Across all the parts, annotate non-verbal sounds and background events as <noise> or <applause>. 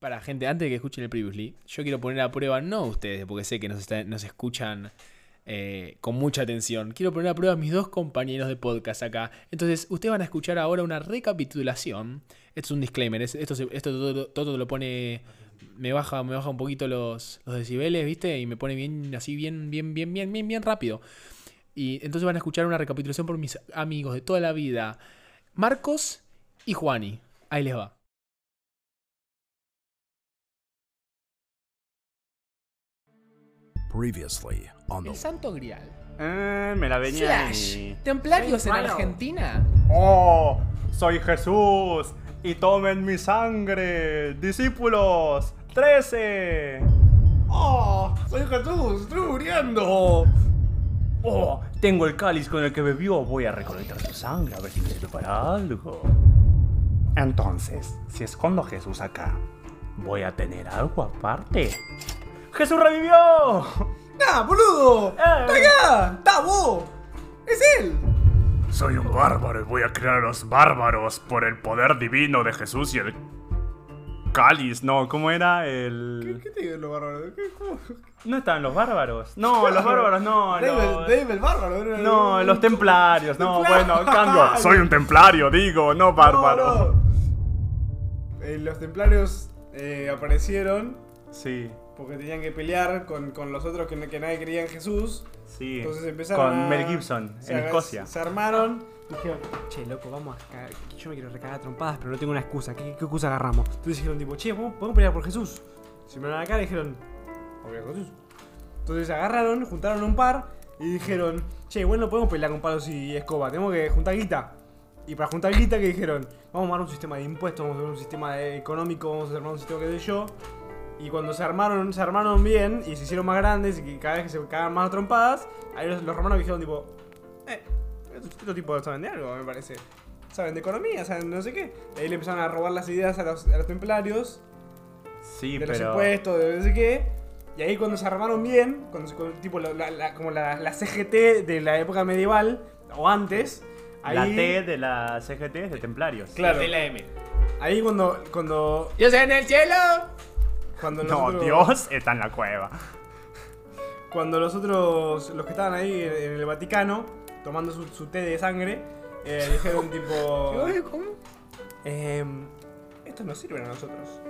Para gente, antes de que escuchen el previously, yo quiero poner a prueba, no ustedes, porque sé que nos, está- nos escuchan eh, con mucha atención. Quiero poner a prueba a mis dos compañeros de podcast acá. Entonces, ustedes van a escuchar ahora una recapitulación. Esto es un disclaimer. es- esto esto todo, todo lo pone. Me baja, me baja un poquito los, los decibeles, ¿viste? Y me pone bien, así, bien, bien, bien, bien, bien, bien rápido. Y entonces van a escuchar una recapitulación por mis amigos de toda la vida. Marcos y Juani. Ahí les va. Previously on El the Santo Grial. Eh, me la venía Flash. Templarios en Malo. Argentina. ¡Oh! Soy Jesús y tomen mi sangre, discípulos. ¡Trece! ¡Oh! ¡Soy Jesús! ¡Estoy muriendo! ¡Oh! Tengo el cáliz con el que bebió. Voy a recolectar su sangre a ver si me sirve para algo. Entonces, si escondo a Jesús acá, ¿voy a tener algo aparte? ¡Jesús revivió! ¡Nah, boludo! Eh. ¡Está acá! ¡Está vos! ¡Es él! Soy un bárbaro y voy a crear a los bárbaros por el poder divino de Jesús y el cáliz. No, ¿cómo era? El... ¿Qué te digo lo bárbaro? ¿Qué, cómo? ¿No estaban los bárbaros? No, los bárbaros no. Dave, los- Dave el bárbaro. era- No, los templarios. No, Templario. bueno, cambio. <laughs> Soy un templario, digo, no bárbaro. No, no. Eh, los templarios eh, aparecieron Sí, porque tenían que pelear con, con los otros que, no- que nadie creía en Jesús. sí. Entonces empezaron Con a- Mel Gibson, se en aga- Escocia. Se armaron. Dijeron, che, loco, vamos a cagar. Yo me quiero recagar a trompadas, pero no tengo una excusa. ¿Qué, qué excusa agarramos? Entonces dijeron, tipo, che, ¿podemos, podemos pelear por Jesús? Se miraron acá y dijeron, por Jesús. Entonces agarraron, juntaron un par y dijeron, che, bueno, no podemos pelear con palos y escoba, tenemos que juntar guita. Y para juntar guita, que dijeron? Vamos a armar un sistema de impuestos, vamos a armar un sistema de- económico, vamos a armar un sistema que sé yo. Y cuando se armaron, se armaron bien y se hicieron más grandes y cada vez que se cagaban más trompadas, ahí los, los romanos dijeron tipo, eh, estos, estos tipos saben de algo, me parece. Saben de economía, saben de no sé qué. Y ahí le empezaron a robar las ideas a los, a los templarios, Sí, de los pero. impuestos, de no sé qué. Y ahí cuando se armaron bien, cuando tipo la, la- la- como la, la CGT de la época medieval, o antes, ahí, La T de la CGT es de templarios. Claro. De la M. ahí cuando, cuando, Dios en el cielo. Cuando No, Dios está en la cueva. Cuando los otros, los que estaban ahí en, el Vaticano, tomando su, su té de sangre, eh, <laughs> dijeron tipo... ¿Cómo? Em, estos no sirven a nosotros.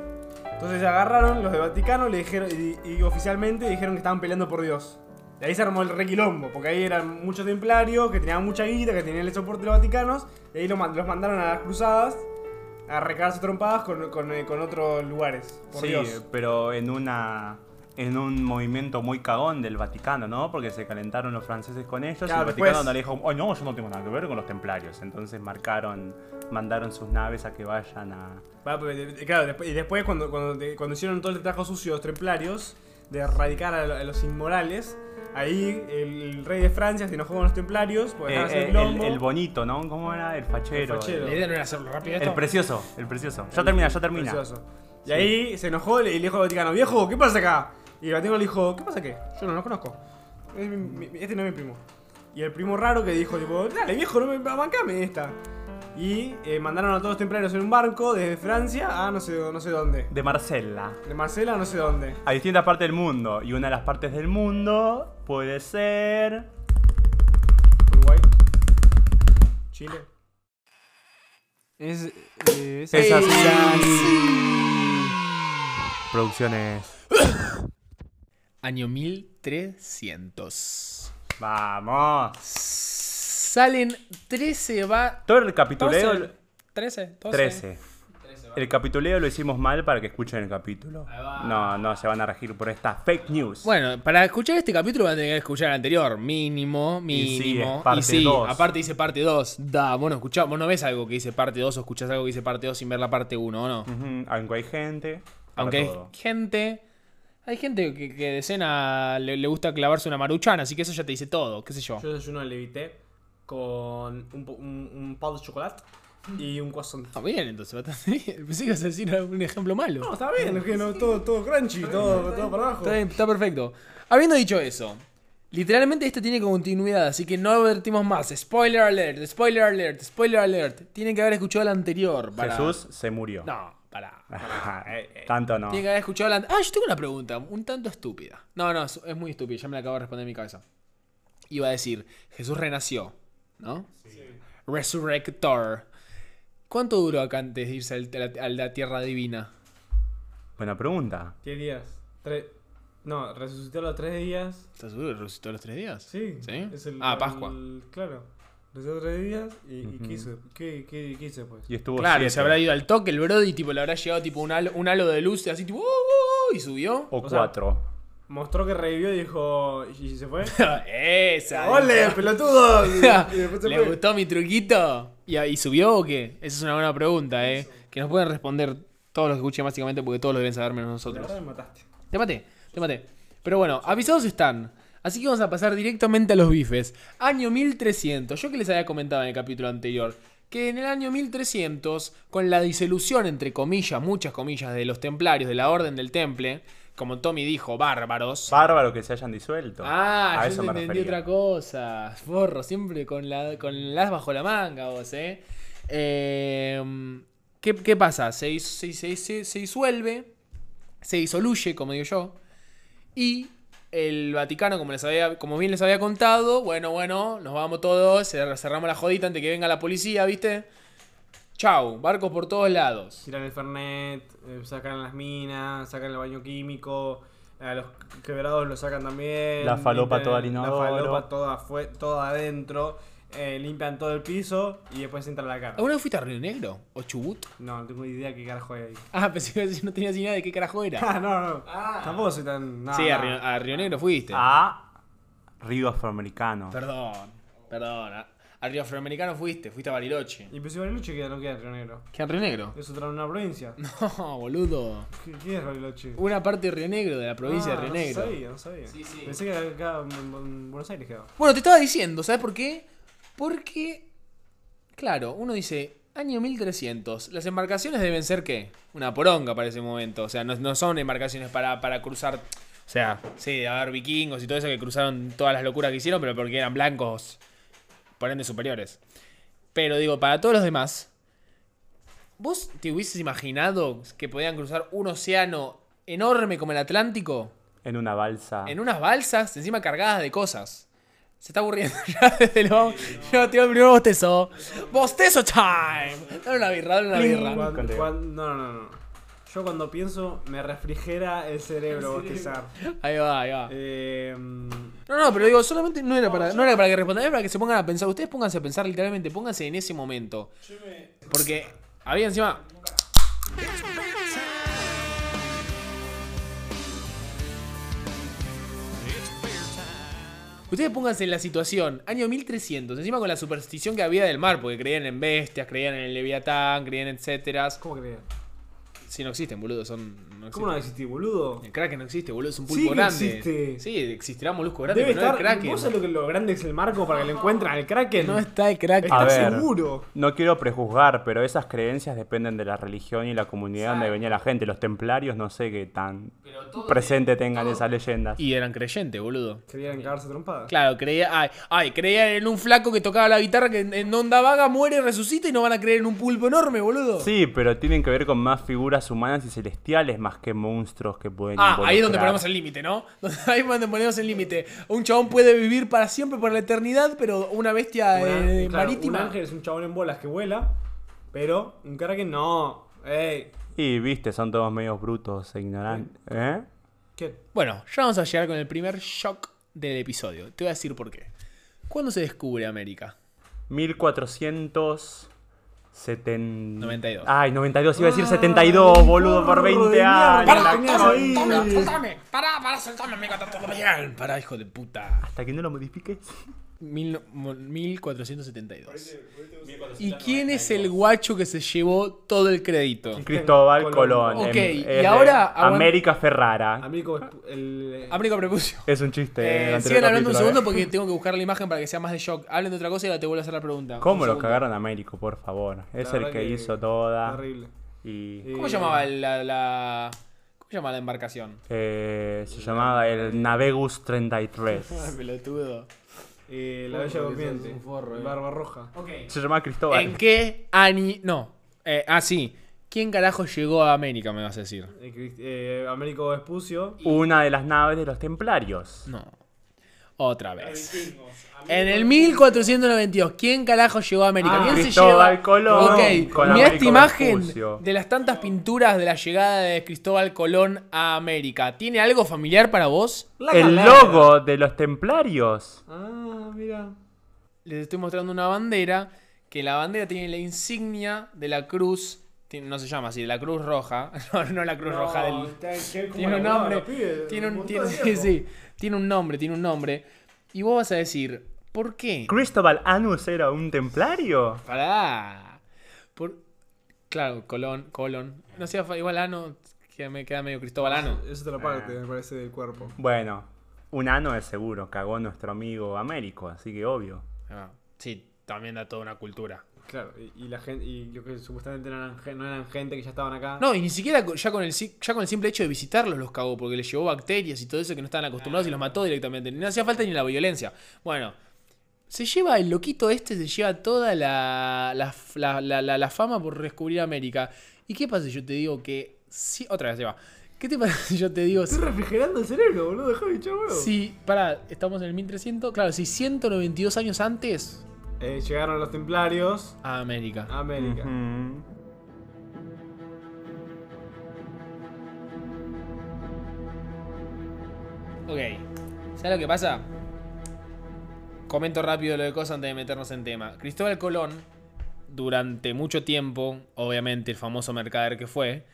Entonces agarraron los de Vaticano le dijeron, y, y oficialmente dijeron que estaban peleando por Dios. Y ahí se armó el requilombo, porque ahí eran muchos templarios que tenían mucha guita, que tenían el soporte de los vaticanos, y ahí los mandaron a las cruzadas a recargarse trompadas con, con, eh, con otros lugares. Por sí, Dios. pero en una. En un movimiento muy cagón del Vaticano, ¿no? Porque se calentaron los franceses con ellos Claro, y el Vaticano después- no le dijo, oh no, yo no tengo nada que ver con los templarios. Entonces marcaron, mandaron sus naves a que vayan a. Pues, claro, y después cuando, cuando, cuando hicieron todo el trabajo sucio los templarios, de erradicar a los inmorales, ahí el, el rey de Francia se enojó con los templarios, Eh, eh, el, el bonito, ¿no? ¿Cómo era? El fachero. El fachero. La idea no era hacerlo rápido esto. El precioso, el precioso. Ya termina, ya termina. Precioso. Y ahí se enojó y le dijo al Vaticano, viejo, ¿qué pasa acá? Y el Vaticano le dijo, ¿qué pasa qué? Yo no lo conozco. Es mi- mi- este no es mi primo. Y el primo raro que dijo, tipo, dale viejo, no me bancame esta. Y eh, mandaron a todos los templarios en un barco desde Francia a no sé, no sé dónde. De Marcella. De Marcela a no sé dónde. A distintas partes del mundo. Y una de las partes del mundo puede ser. Uruguay. Chile. Es, es, Es así. Producciones. Año 1300. Vamos. Salen 13 va. Todo el capituleo. 12, 13, 12. 13. El capituleo lo hicimos mal para que escuchen el capítulo. No, no se van a regir por esta fake news. Bueno, para escuchar este capítulo van a tener que escuchar el anterior. Mínimo, Y sí, mínimo. parte sí, dos. aparte dice parte 2. Da, vos no escuchás, vos no ves algo que dice parte 2 o escuchás algo que dice parte 2 sin ver la parte 1, ¿o no? Aunque hay gente. Aunque hay gente. Hay gente que, que de cena le, le gusta clavarse una maruchana, así que eso ya te dice todo, qué sé yo. Yo desayuno levité con un, un, un pan de chocolate y un croissant. Ah, bien, entonces bastante bien. <laughs> Pensé que ibas a decir un ejemplo malo. No, está bien, es que no, todo, todo crunchy, todo, todo para abajo. Está, bien, está perfecto. Habiendo dicho eso, literalmente esto tiene continuidad, así que no advertimos más. Spoiler alert, spoiler alert, spoiler alert. Tienen que haber escuchado el anterior. Para... Jesús se murió. No, para. <laughs> Tanto no. Tiene que haber escuchado la... Ah, yo tengo una pregunta, un tanto estúpida. No, no, es es muy estúpida, ya me la acabo de responder en mi cabeza. Iba a decir, Jesús renació, ¿no? Resurrector. ¿Cuánto duró acá antes de irse al- a la, a la tierra divina? Buena pregunta. ¿Qué días? Tres. No, resucitó a los tres días. ¿Estás seguro que resucitó a los tres días? Sí. ¿Sí? Es el- ah, Pascua. el- claro. Resucitó tres días y, y Ujú. ¿qué hizo? ¿Qué, qué, qué hizo pues? Y estuvo Claro, y siete. se habrá ido al toque el Brody, tipo, le habrá llegado tipo un halo, un halo de luz así tipo, "Uh, uh", y subió. O, O sea, cuatro. Mostró que revivió y dijo. ¿Y se fue? <laughs> Esa. <laughs> ¡Ole, pelotudo! <laughs> Y, y después se ¿Le fue. gustó mi truquito? ¿Y, y subió o qué? Esa es una buena pregunta, ¿eh? Que nos pueden responder todos los que escuchen básicamente porque todos lo deben saber menos La nosotros. verdad me mataste. Te maté, te maté. Pero bueno, avisados están. Así que vamos a pasar directamente a los bifes. Año 1300. Yo que les había comentado en el capítulo anterior. Que en el año 1300, con la disolución, entre comillas, muchas comillas, de los templarios, de la Orden del Temple, como Tommy dijo, bárbaros. Bárbaro que se hayan disuelto. Ah, a yo eso me entendí refería. otra cosa. Forro, siempre con la con las bajo la manga vos, ¿eh? Eh, ¿qué, qué pasa? Se, se, se- se- se disuelve, se disoluye, como digo yo, y el Vaticano, como, les había, como bien les había contado, bueno, bueno, nos vamos todos, cer- cerramos la jodita antes que venga la policía, ¿viste? Chau, barcos por todos lados. Tiran el Fernet, eh, sacan las minas, sacan el baño químico. A los quebrados lo sacan también. La falopa limpian toda al La falopa toda, fue, toda adentro. eh, limpian todo el piso y después entran a la cara. ¿Alguna vez fuiste a Río Negro? ¿O Chubut? No, no tengo idea qué carajo hay ahí. <laughs> Ah, pensé que no tenías ni idea de qué carajo era. <laughs> Ah, no, no. Tampoco soy tan. no, sí, a. Río, a Río Negro fuiste. A Río Afroamericano. Perdón, perdón. A, a Río Afroamericano fuiste, fuiste a Bariloche. Y pues Bariloche queda, no queda en Río Negro. ¿Qué en Río Negro? Es otra una provincia. <laughs> No, boludo. ¿Qué, qué es Bariloche? Una parte de Río Negro, de la provincia Ah, de Río no Negro. sabía, no sabía. Sí, sí. Pensé que acá en, en Buenos Aires quedaba. Bueno, te estaba diciendo, ¿sabes por qué? Porque, claro, uno dice, año 1300, las embarcaciones deben ser qué? Una poronga para ese momento. O sea, no, no son embarcaciones para, para cruzar. O sea, sí, de haber vikingos y todo eso que cruzaron todas las locuras que hicieron, pero porque eran blancos, por ende superiores. Pero digo, para todos los demás, ¿vos te hubieses imaginado que podían cruzar un océano enorme como el Atlántico? En una balsa. En unas balsas, encima cargadas de cosas. Se está aburriendo <laughs> ya desde lo. Yo tiro el primer bostezo. ¡Bostezo time! Dale una birra, dale una birra. No, no, no. Yo cuando pienso me refrigera el cerebro bostezar. Ahí va, ahí va. Eh, No, no, pero digo, solamente no era para, no era para que respondan, era para que se pongan a pensar. Ustedes pónganse a pensar literalmente, pónganse en ese momento. Porque había encima. Ustedes pónganse en la situación, año 1300, encima con la superstición que había del mar, porque creían en bestias, creían en el leviatán, creían en etcétera. ¿Cómo crees? Si no existen, boludo, son. No ¿Cómo no existí, boludo? El Kraken no existe, boludo, es un Sí pulpo que grande. existe. Sí, existirá molusco grande, Debe pero no estar. el Kraken. ¿Vos sabés lo, que, lo grande es el marco para que lo encuentren al Kraken? No está el Kraken. A ¿Estás ver. seguro? No quiero prejuzgar, pero esas creencias dependen de la religión y la comunidad donde venía la gente. Los templarios no sé qué tan presente tengan esas leyendas. Y eran creyentes, boludo. Querían cagarse trompadas. Claro, creía, ay, ay, creían en un flaco que tocaba la guitarra que en, en onda vaga muere, resucita y no van a creer en un pulpo enorme, boludo. Sí, pero tienen que ver con más figuras humanas y celestiales más que monstruos que pueden Ah, ahí es donde ponemos el límite, ¿no? <laughs> Ahí es donde ponemos el límite. Un chabón puede vivir para siempre, por la eternidad, pero una bestia Una- eh, claro, marítima. Un ángel es un chabón en bolas que vuela, pero un Kraken no. Ey. Y viste, son todos medios brutos e ignorantes. ¿Eh? ¿Qué? Bueno, ya vamos a llegar con el primer shock del episodio. Te voy a decir por qué. ¿Cuándo se descubre América? 1470... 92. Ay, 92, iba a decir Ah, 72, boludo, por gorro de 20 mierda. años. Para. Soltame, soltame. Soltame, amigo, todo bien. Pará, hijo de puta. Hasta que no lo modifiques. Mil no- mo- 1472. ¿Y quién es el guacho que se llevó todo el crédito? Cristóbal Colón. Colón. Ok, em- y ahora aguant- América Ferrara. Amigo, el. Américo Prepucio. Es un chiste. Eh, sigan hablando un segundo ¿eh? porque tengo que buscar la imagen para que sea más de shock. Hablen de otra cosa y ahora te vuelvo a hacer la pregunta. ¿Cómo lo cagaron a Américo, por favor? Es La el que, que hizo toda. Terrible. Y Eh, ¿Cómo llamaba la, la- ¿Cómo se llama la embarcación? eh, se llamaba el Navegus 33. <laughs> pelotudo. Eh, la Bella Durmiente. forro, eh. Barba Roja. Se llamaba Cristóbal. ¿En qué año? No. Eh, ah, sí. ¿Quién carajo llegó a América, me vas a decir? Eh, eh, Américo Espucio. Una de las naves de los templarios. No. Otra vez. En el 1492, ¿quién carajo llegó a América? Ah, ¿Quién se Cristóbal lleva? Colón Ok, con esta imagen Vespucio. de las tantas pinturas de la llegada de Cristóbal Colón a América. ¿Tiene algo familiar para vos? La El galera. logo de los templarios. Ah, mira. Les estoy mostrando una bandera, que la bandera tiene la insignia de la cruz, no se llama así, de la cruz roja, <laughs> no, no la cruz roja del... Tiene un nombre, tiene un, <laughs> tiene, sí, sí, tiene un nombre, tiene un nombre. Y vos vas a decir, ¿por qué? ¿Cristóbal Anus era un templario? Pará. Por... Claro, Colón, Colón. No sea igual Ano, que me queda medio Cristobalano. Esa es otra parte, me parece, del cuerpo. Bueno, un ano es seguro, cagó nuestro amigo Américo, así que obvio. Ah, sí, también da toda una cultura. Claro, y, y la gente, y lo que supuestamente no eran, no eran gente que ya estaban acá. No, y ni siquiera ya con, el, ya con el simple hecho de visitarlos los cagó, porque les llevó bacterias y todo eso que no estaban acostumbrados y los mató directamente. No hacía falta ni la violencia. Bueno, se lleva el loquito este, se lleva toda la, la, la- la- fama por descubrir América. ¿Y qué pasa si yo te digo que... Sí, otra vez se va. ¿Qué te <laughs> pasa si yo te digo... Estoy refrigerando el cerebro, boludo, echar huevo. Si, pará, estamos en el 1300, claro, si 192 años antes Eh, llegaron los templarios a América. a América. Ujú. Ok, ¿sabes lo que pasa? Comento rápido lo de cosas antes de meternos en tema. Cristóbal Colón, durante mucho tiempo, obviamente el famoso mercader que fue,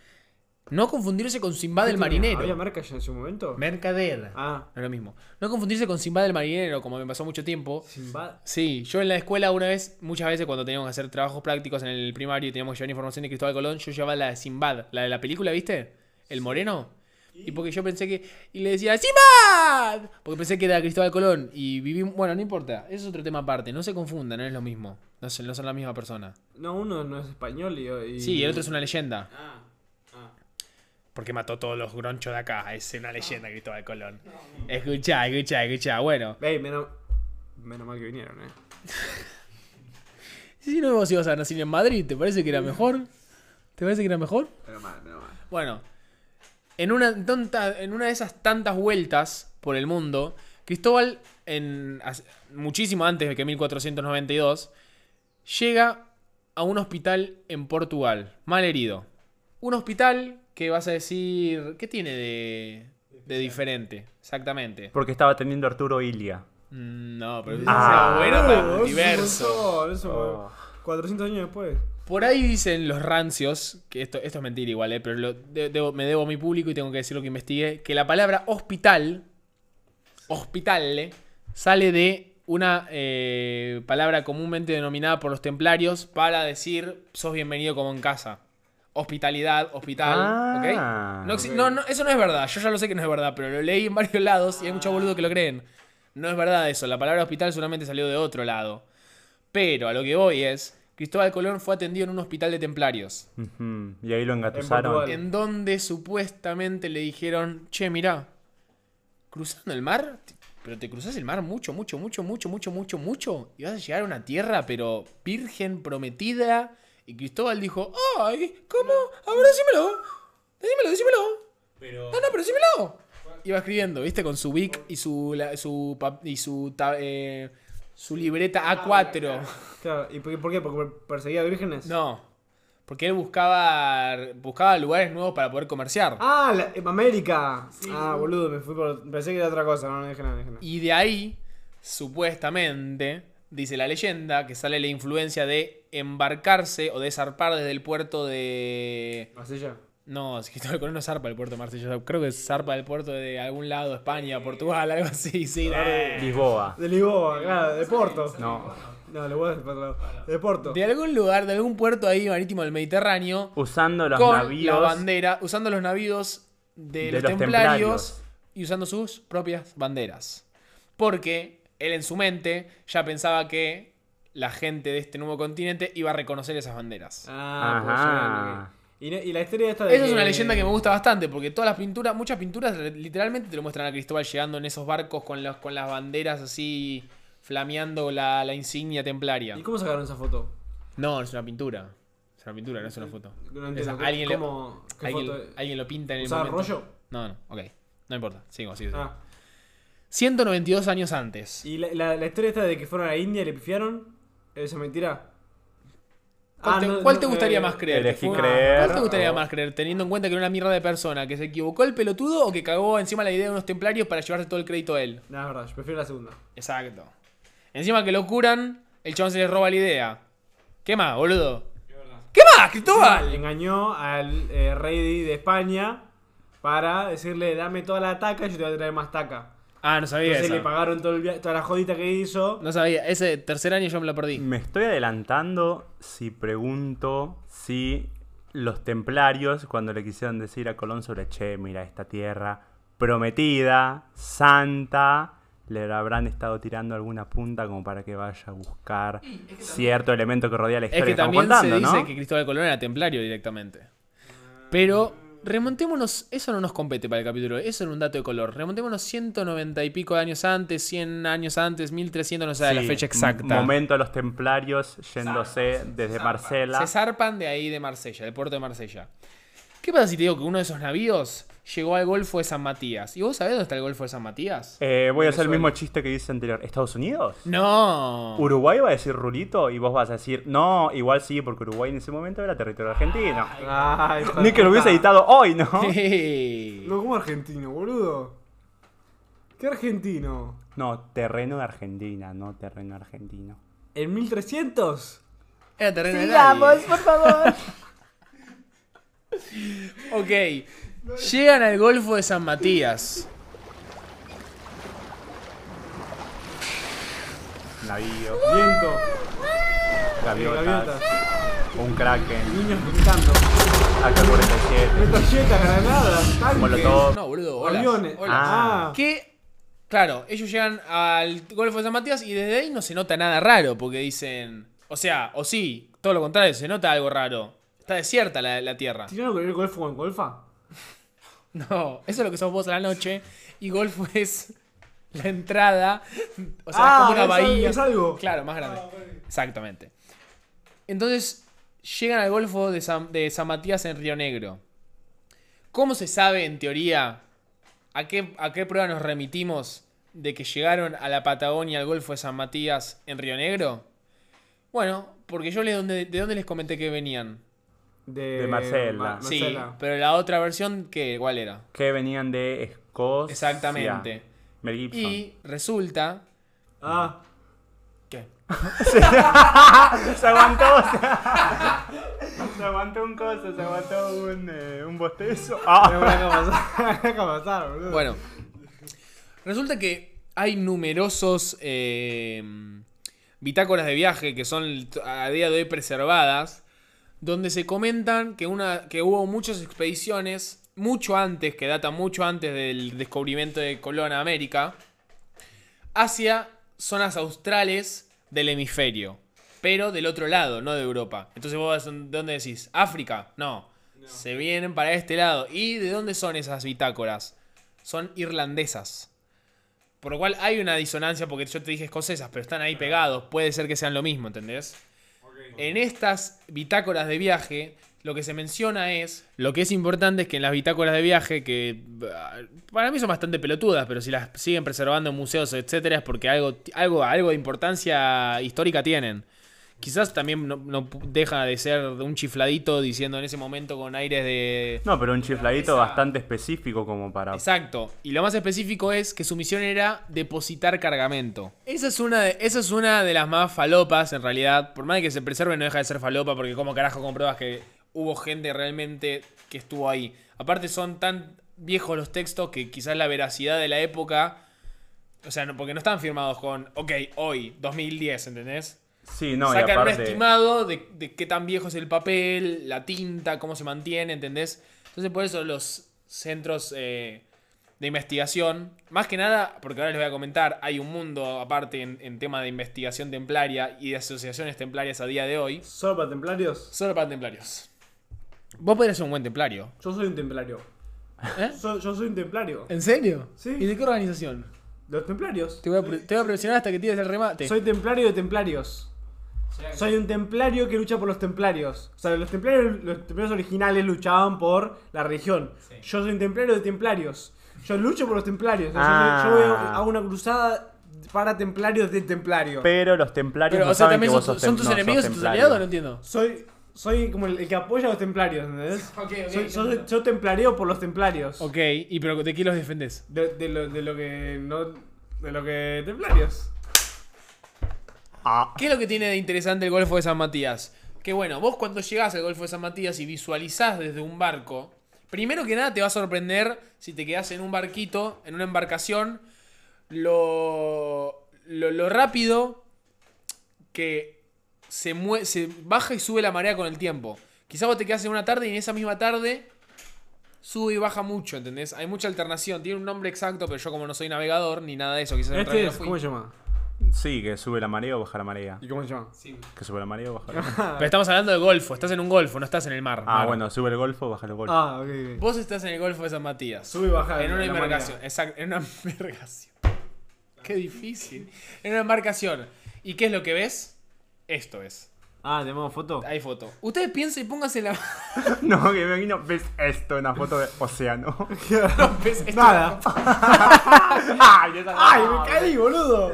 no confundirse con Simbad el marinero. ¿Había marca ya en su momento? Mercader. Ah, No es lo mismo. No confundirse con Simbad el marinero, como me pasó mucho tiempo. Simbad. Sí, yo en la escuela una vez, muchas veces cuando teníamos que hacer trabajos prácticos en el primario y teníamos que llevar información de Cristóbal Colón, yo llevaba la de Simbad, la de la película, ¿viste? El moreno. Y porque yo pensé que... Y le decía, ¡Simbad! Porque pensé que era Cristóbal Colón. Y viví... Bueno, no importa. Eso es otro tema aparte. No se confundan, no es lo mismo. No son, no son la misma persona. No, uno no es español y. y- Sí, el otro es una leyenda. Ah. Porque mató todos los gronchos de acá. Es una leyenda Cristóbal Colón. Escuchá, escuchá, escuchá. Bueno. Ey, menos, menos mal que vinieron, eh. <laughs> Si no vos ibas a nacer en Madrid, ¿te parece que era mejor? ¿Te parece que era mejor? Menos mal, menos mal. Bueno, en una, tonta- en una de esas tantas vueltas por el mundo, Cristóbal, en, muchísimo antes de que 1492, llega a un hospital en Portugal, mal herido. Un hospital que vas a decir, ¿qué tiene de, de diferente? Exactamente. Porque estaba teniendo Arturo Ilia. Mm, No, pero eso Ah. sea bueno para el multiverso. Eso, eso, Oh. 400 años después. Por ahí dicen los rancios, que esto, esto es mentira igual, eh, pero lo- de- debo- me debo a mi público y tengo que decir lo que investigué, que la palabra hospital, hospital, sale de una eh, palabra comúnmente denominada por los templarios para decir sos bienvenido como en casa. Hospitalidad, hospital, Ah, ¿ok? No, no, no, eso no es verdad, yo ya lo sé que no es verdad, pero lo leí en varios <laughs> lados y hay muchos boludos que lo creen. No es verdad eso, la palabra hospital solamente salió de otro lado. Pero a lo que voy es, Cristóbal Colón fue atendido en un hospital de templarios. Y ahí lo engatusaron. En donde supuestamente le dijeron, che, mirá, cruzando el mar, pero te cruzas el mar mucho, mucho, mucho, mucho, mucho, mucho, mucho, y vas a llegar a una tierra, pero virgen prometida. Y Cristóbal dijo, ay, ¿cómo? A ver, decímelo, decímelo, decímelo. Pero... No, no, pero decímelo. Iba escribiendo, ¿viste? Con su Vic y su, la- su, y su, ta- eh, su libreta A4. Claro, ¿y por qué? por qué? ¿Porque perseguía vírgenes? No, porque él buscaba, buscaba lugares nuevos para poder comerciar. Ah, la, en América. ah, boludo, me fui por. Pensé que era otra cosa, no, no dije nada, no dije nada. Y de ahí, supuestamente, dice la leyenda, que sale la influencia de embarcarse o de zarpar desde el puerto de... Marsella. No, es Colón <laughs> no zarpa del puerto de Marsella. Creo que zarpa del puerto de algún lado, España, Portugal, algo así, sí. de- Lisboa. De Lisboa, claro, de Porto. No. No, le voy a lado. De Porto. De algún lugar, de algún puerto ahí marítimo del Mediterráneo, Usando los con navíos. la bandera, usando los navíos de, De los, los templarios, templarios. y usando sus propias banderas. Porque él en su mente ya pensaba que la gente de este nuevo continente iba a reconocer esas banderas. Ah, pues ya. Y, la historia esta de Esa es una leyenda que me gusta bastante, porque todas las pinturas, muchas pinturas literalmente te lo muestran a Cristóbal llegando en esos barcos con, los, con las banderas así flameando la, la insignia templaria. ¿Y cómo sacaron esa foto? No, es una pintura. Es una pintura, no es una foto. No entiendo. Esa- alguien le- ¿Cómo? ¿Qué ¿Alguien, foto? alguien lo pinta en el ¿Usaba momento. rollo? No, no, ok. No importa. Sigo, sigo. sigo. Ah. 192 años antes. ¿Y la, la, la historia esta de que fueron a la India y le pifiaron? ¿Esa es mentira? ¿Cuál, Ah, te, no, cuál no, te gustaría eh, más creer? elegí ¿Que fue- creer, ¿Cuál te gustaría o- más creer? Teniendo en cuenta que era una mierda de persona, que se equivocó el pelotudo o que cagó encima la idea de unos templarios para llevarse todo el crédito a él. No, es verdad, yo prefiero la segunda. Exacto. Encima que lo curan, el chabón se le roba la idea. ¿Qué más, boludo? ¿Qué más, Cristóbal? Engañó al eh, rey de España para decirle, dame toda la taca y yo te voy a traer más taca. Ah, no sabía Entonces eso. le pagaron todo el via- toda la jodita que hizo. No sabía. Ese tercer año yo me lo perdí. Me estoy adelantando si pregunto si los templarios, cuando le quisieron decir a Colón sobre, che, mira, esta tierra prometida, santa, le habrán estado tirando alguna punta como para que vaya a buscar cierto elemento que rodea la Es historia que que estamos también contando, se dice ¿no? que Cristóbal Colón era templario directamente. Pero remontémonos, eso no nos compete para el capítulo, eso era un dato de color. Remontémonos 190 y pico de años antes, 100 años antes, 1300, no sé la fecha exacta. Momento de los templarios yéndose desde Marsella. Se zarpan de ahí de Marsella, del puerto de Marsella. ¿Qué pasa si te digo que uno de esos navíos llegó al Golfo de San Matías? ¿Y vos sabés dónde está el Golfo de San Matías? Eh, voy a hacer el mismo chiste que hice anterior. ¿Estados Unidos? No. Uruguay va a decir Rulito y vos vas a decir, no, igual sí, porque Uruguay en ese momento era territorio argentino. Ay, hijo de Ni que lo hubiese editado hoy, ¿no? <laughs> No, como argentino, boludo. ¿Qué argentino? No, terreno de Argentina, no terreno argentino. ¿En 1300? Era terreno de nadie. por favor. <laughs> Ok. Llegan al Golfo de San Matías. Navío, Viento, gaviotas, gaviotas, un kraken, niños pintando, AK-47, metralletas, granadas, tanques, molotov. No, boludo. olas, aviones. Ah. Que, claro, ellos llegan al Golfo de San Matías y desde ahí no se nota nada raro porque dicen. O sea, o sí, todo lo contrario, se nota algo raro. Está desierta la, la tierra. ¿Tiraron el golfo con golfa? <laughs> No, eso es lo que sos vos a la noche. Y Golfo <laughs> es la entrada. O sea, Ah, es como una es bahía. es algo. Claro, más grande. Exactamente. Entonces, llegan al Golfo de San, de San Matías en Río Negro. ¿Cómo se sabe, en teoría, a qué, a qué prueba nos remitimos de que llegaron a la Patagonia, al Golfo de San Matías en Río Negro? Bueno, porque yo donde- de dónde les comenté que venían. De, De Marcela. Sí, Marcela. pero la otra versión, ¿qué? ¿cuál era? Que venían de Escocia. Exactamente. Mel Gibson. Y resulta Ah, que <laughs> <laughs> Se aguantó, se... <laughs> se aguantó un coso, se aguantó un, eh, un bostezo. Ah. me voy a pasar, me voy a pasar, boludo. Bueno, resulta que hay numerosos eh, bitácoras de viaje que son a día de hoy preservadas, donde se comentan que, una, que hubo muchas expediciones, mucho antes, que data mucho antes del descubrimiento de Colón a América, hacia zonas australes del hemisferio, pero del otro lado, no de Europa. Entonces vos, vas, ¿de dónde decís? ¿África? No. Se vienen para este lado. ¿Y de dónde son esas bitácoras? Son irlandesas. Por lo cual hay una disonancia porque yo te dije escocesas, pero están ahí pegados. Puede ser que sean lo mismo, ¿entendés? En estas bitácoras de viaje, lo que se menciona es. Lo que es importante es que en las bitácoras de viaje, que ah, para mí son bastante pelotudas, pero si las siguen preservando en museos, etcétera, es porque algo, algo, algo de importancia histórica tienen. Quizás también no, no deja de ser un chifladito diciendo en ese momento con aires de. No, pero un chifladito bastante específico como para... Exacto. Y lo más específico es que su misión era depositar cargamento. Esa es una de, esa es una de las más falopas, en realidad. Por más de que se preserve, no deja de ser falopa, porque como carajo compruebas que hubo gente realmente que estuvo ahí. Aparte son tan viejos los textos que quizás la veracidad de la época... O sea, no- porque no están firmados con, ok, hoy, 2010, ¿entendés? Sí, no, y Sacan un aparte... estimado de, de qué tan viejo es el papel, la tinta, cómo se mantiene, ¿entendés? Entonces por eso los centros eh, de investigación, más que nada, porque ahora les voy a comentar, hay un mundo aparte en, en tema de investigación templaria y de asociaciones templarias a día de hoy, ¿Solo para templarios? solo para templarios. Vos podrías ser un buen templario. Yo soy un templario. ¿Eh? So- yo soy un templario. ¿En serio? Sí. ¿Y de qué organización? Los templarios. Te voy a, te voy a presionar hasta que tires el remate. Soy templario de templarios. Soy un templario que lucha por los templarios. O sea, los templarios, los templarios originales luchaban por la religión. Yo soy un templario de templarios. Yo lucho por los templarios. Ah. yo, yo hago una cruzada para templarios de templario. Pero los templarios Pero, no o sea, saben también que vos son, sos son tus no sos enemigos y tus aliados, no entiendo. Soy, soy como el, el que apoya a los templarios, ¿entendés? <laughs> Ok, ok, soy, yo templario por los templarios. Ok, ¿y pero de qué los defendés? De, de lo, de lo que no. De lo que. templarios. Ah, ¿Qué es lo que tiene de interesante el Golfo de San Matías? Que bueno, vos cuando llegás al Golfo de San Matías y visualizás desde un barco, primero que nada te va a sorprender si te quedás en un barquito, en una embarcación, lo, lo, lo rápido que se, mue- se baja y sube la marea con el tiempo. Quizás vos te quedás en una tarde y en esa misma tarde sube y baja mucho, ¿entendés? Hay mucha alternación. Tiene un nombre exacto, pero yo como no soy navegador ni nada de eso, quizás Este es. ¿Cómo se llama? Sí, que sube la marea o baja la marea. ¿Y cómo se llama? Que sube la marea o baja la <laughs> marea. Pero estamos hablando de golfo, estás en un golfo, no estás en el mar. Ah, Mar. bueno, sube el golfo, baja el golfo. Ah, ok. Vos estás en el Golfo de San Matías. Sube y baja. en una embarcación. Exacto, en una <laughs> embarcación. Qué difícil. En una embarcación. ¿Y qué es lo que ves? Esto es. Ah, ¿tenemos foto? Hay foto. Ustedes piensen y pónganse la. <laughs> No, que me imagino, ves esto, una foto de océano. <laughs> ¿Ves? Esto- Nada. <laughs> ¡Ay, ¡Ay, me caí, boludo!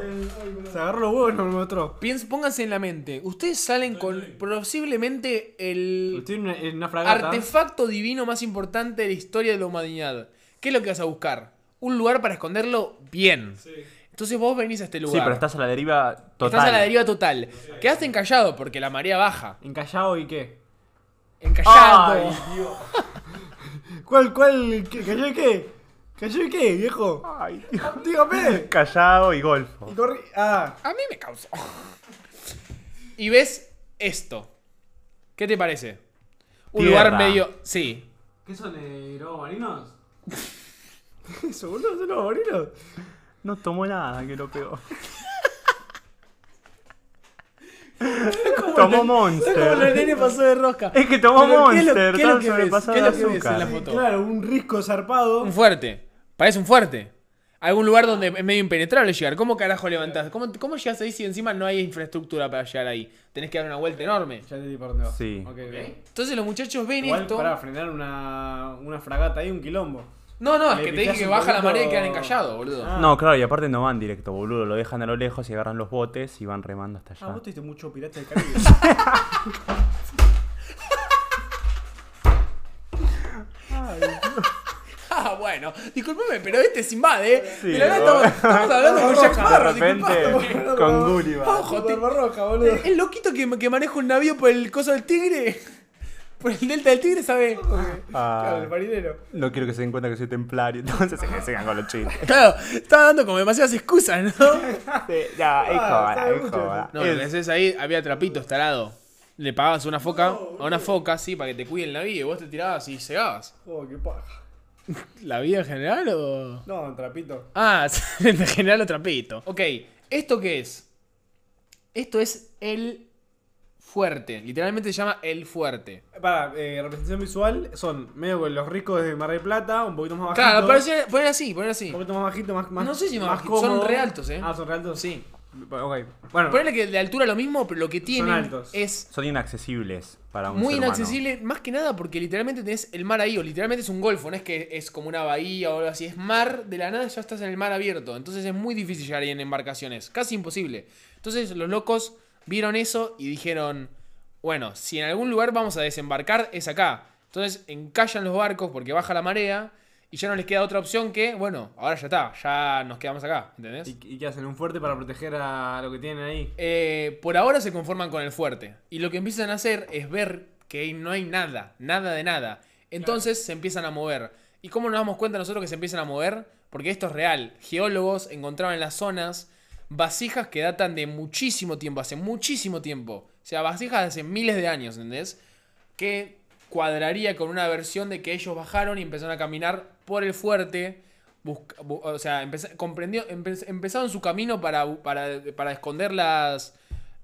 Se agarró los huevos y no me mostró. Pónganse en la mente. Ustedes salen con posiblemente el Estoy en una, artefacto divino más importante de la historia de la humanidad. ¿Qué es lo que vas a buscar? Un lugar para esconderlo bien. Entonces vos venís a este lugar. Sí, pero estás a la deriva total. Estás a la deriva total. Quedaste encallado porque la marea baja. ¿En Callao y qué? Encallado. Ay, Dios. <laughs> ¿Cuál, cuál? ¿Qué, ¿Callao y qué? ¿Callao y qué, viejo? Ay, Dios. Dígame. Callao y golfo. Y. Ah, A mí me causó. Y ves esto. ¿Qué te parece? Un Tierra. lugar medio. Sí. ¿qué son, eh, lobos marinos? ¿Eso, <laughs> boludo? <laughs> ¿Son lobos marinos? No tomó nada, que lo peor. tomó Como el Monster. nene pasó de rosca. Es que tomó Pero, ¿qué es lo- Monster, qué es lo que ves? ¿Qué es de lo que ves en la azúcar. foto? Claro, un risco zarpado. Un fuerte. Parece un fuerte. Algún lugar donde es medio impenetrable llegar. ¿Cómo carajo levantás? ¿Cómo, ¿Cómo llegas ahí si encima no hay infraestructura para llegar ahí? Tenés que dar una vuelta enorme. Ya te di por dónde vas. Sí. Ok, ok. Entonces los muchachos ven Igual esto. para frenar una, una fragata ahí, un quilombo. No, no, es que te dije que baja la marea y quedan encallados, boludo. Ah. No, claro, y aparte no van directo, boludo. Lo dejan a lo lejos y agarran los botes y van remando hasta Ah, allá. vos te diste mucho pirata del Caribe. <laughs> Ah, bueno, disculpame, pero este es invade. Sí, de la estamos, estamos hablando con Jack de Sparrow, repente, disculpame. con Gulliver. Ojo, te- roja, boludo. el loquito que, que maneja un navío por el coso del tigre, por el delta del tigre, ¿sabe? Ah, Claro, el marinero. no quiero que se den cuenta que soy templario, <laughs> entonces se me sigan con los chistes. Claro, estaba dando como demasiadas excusas, ¿no? Sí, ya, es Ah, joda, es joda. No, lo que Es- ahí, había trapitos, tarado. Le pagabas una foca, a una foca, sí, para que te cuide el navío y vos te tirabas y cegabas. Oh, qué paja. ¿La vida en general o...? No, un trapito. Ah, en general o trapito. Ok, ¿esto qué es? Esto es el fuerte. Literalmente se llama el fuerte. Para, eh, representación visual son medio con los ricos de Mar del Plata, un poquito más bajito. Claro, parece, poner así, poner así. Un poquito más bajito, más, más No sé si más bajito, cómodo. son re altos, eh. Ah, son re altos. Sí. Ok. Bueno, Ponele que de altura lo mismo, pero lo que tienen altos. es Son inaccesibles para un muy ser humano. inaccesible, más que nada porque literalmente tenés el mar ahí, o literalmente es un golfo, no es que es como una bahía o algo así, es mar, de la nada ya estás en el mar abierto, entonces es muy difícil llegar ahí en embarcaciones, casi imposible. Entonces los locos vieron eso y dijeron, bueno, si en algún lugar vamos a desembarcar es acá. Entonces encallan los barcos porque baja la marea y ya no les queda otra opción que, bueno, ahora ya está, ya nos quedamos acá, ¿entendés? ¿y, y qué hacen? ¿Un fuerte para proteger a lo que tienen ahí? Eh, por ahora se conforman con el fuerte. Y lo que empiezan a hacer es ver que ahí no hay nada, nada de nada. Entonces se empiezan a mover. ¿Y cómo nos damos cuenta nosotros que se empiezan a mover? Porque esto es real. Geólogos encontraban en las zonas vasijas que datan de muchísimo tiempo, hace muchísimo tiempo. O sea, vasijas de hace miles de años, ¿entendés? Que cuadraría con una versión de que ellos bajaron y empezaron a caminar por el fuerte. o sea, comprendió, empe- empezaron su camino para, para, para esconder las,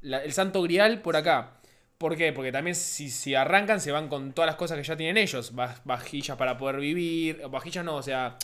la- el santo grial por acá. ¿Por qué? Porque también si, si arrancan se van con todas las cosas que ya tienen ellos. Va- Vajillas para poder vivir. Vajillas no, o sea,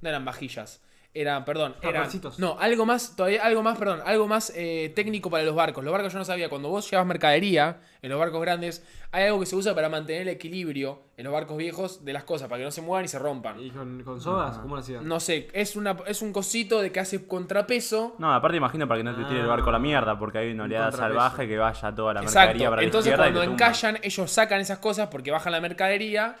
no eran vajillas. Eran, perdón, eran. Raparcitos. No, algo más, todavía algo más, perdón, algo más eh, técnico para los barcos. Los barcos yo no sabía, cuando vos llevas mercadería en los barcos grandes, hay algo que se usa para mantener el equilibrio en los barcos viejos de las cosas, para que no se muevan y se rompan. ¿Y con, con sodas? ¿Cómo lo hacían? No sé, es, una, es un cosito de que hace contrapeso. No, aparte imagino para que no te tire el barco a la mierda, porque hay una Un oleada salvaje que vaya toda la mercadería para la Entonces izquierda y cuando tumba. encallan, ellos sacan esas cosas porque bajan la mercadería.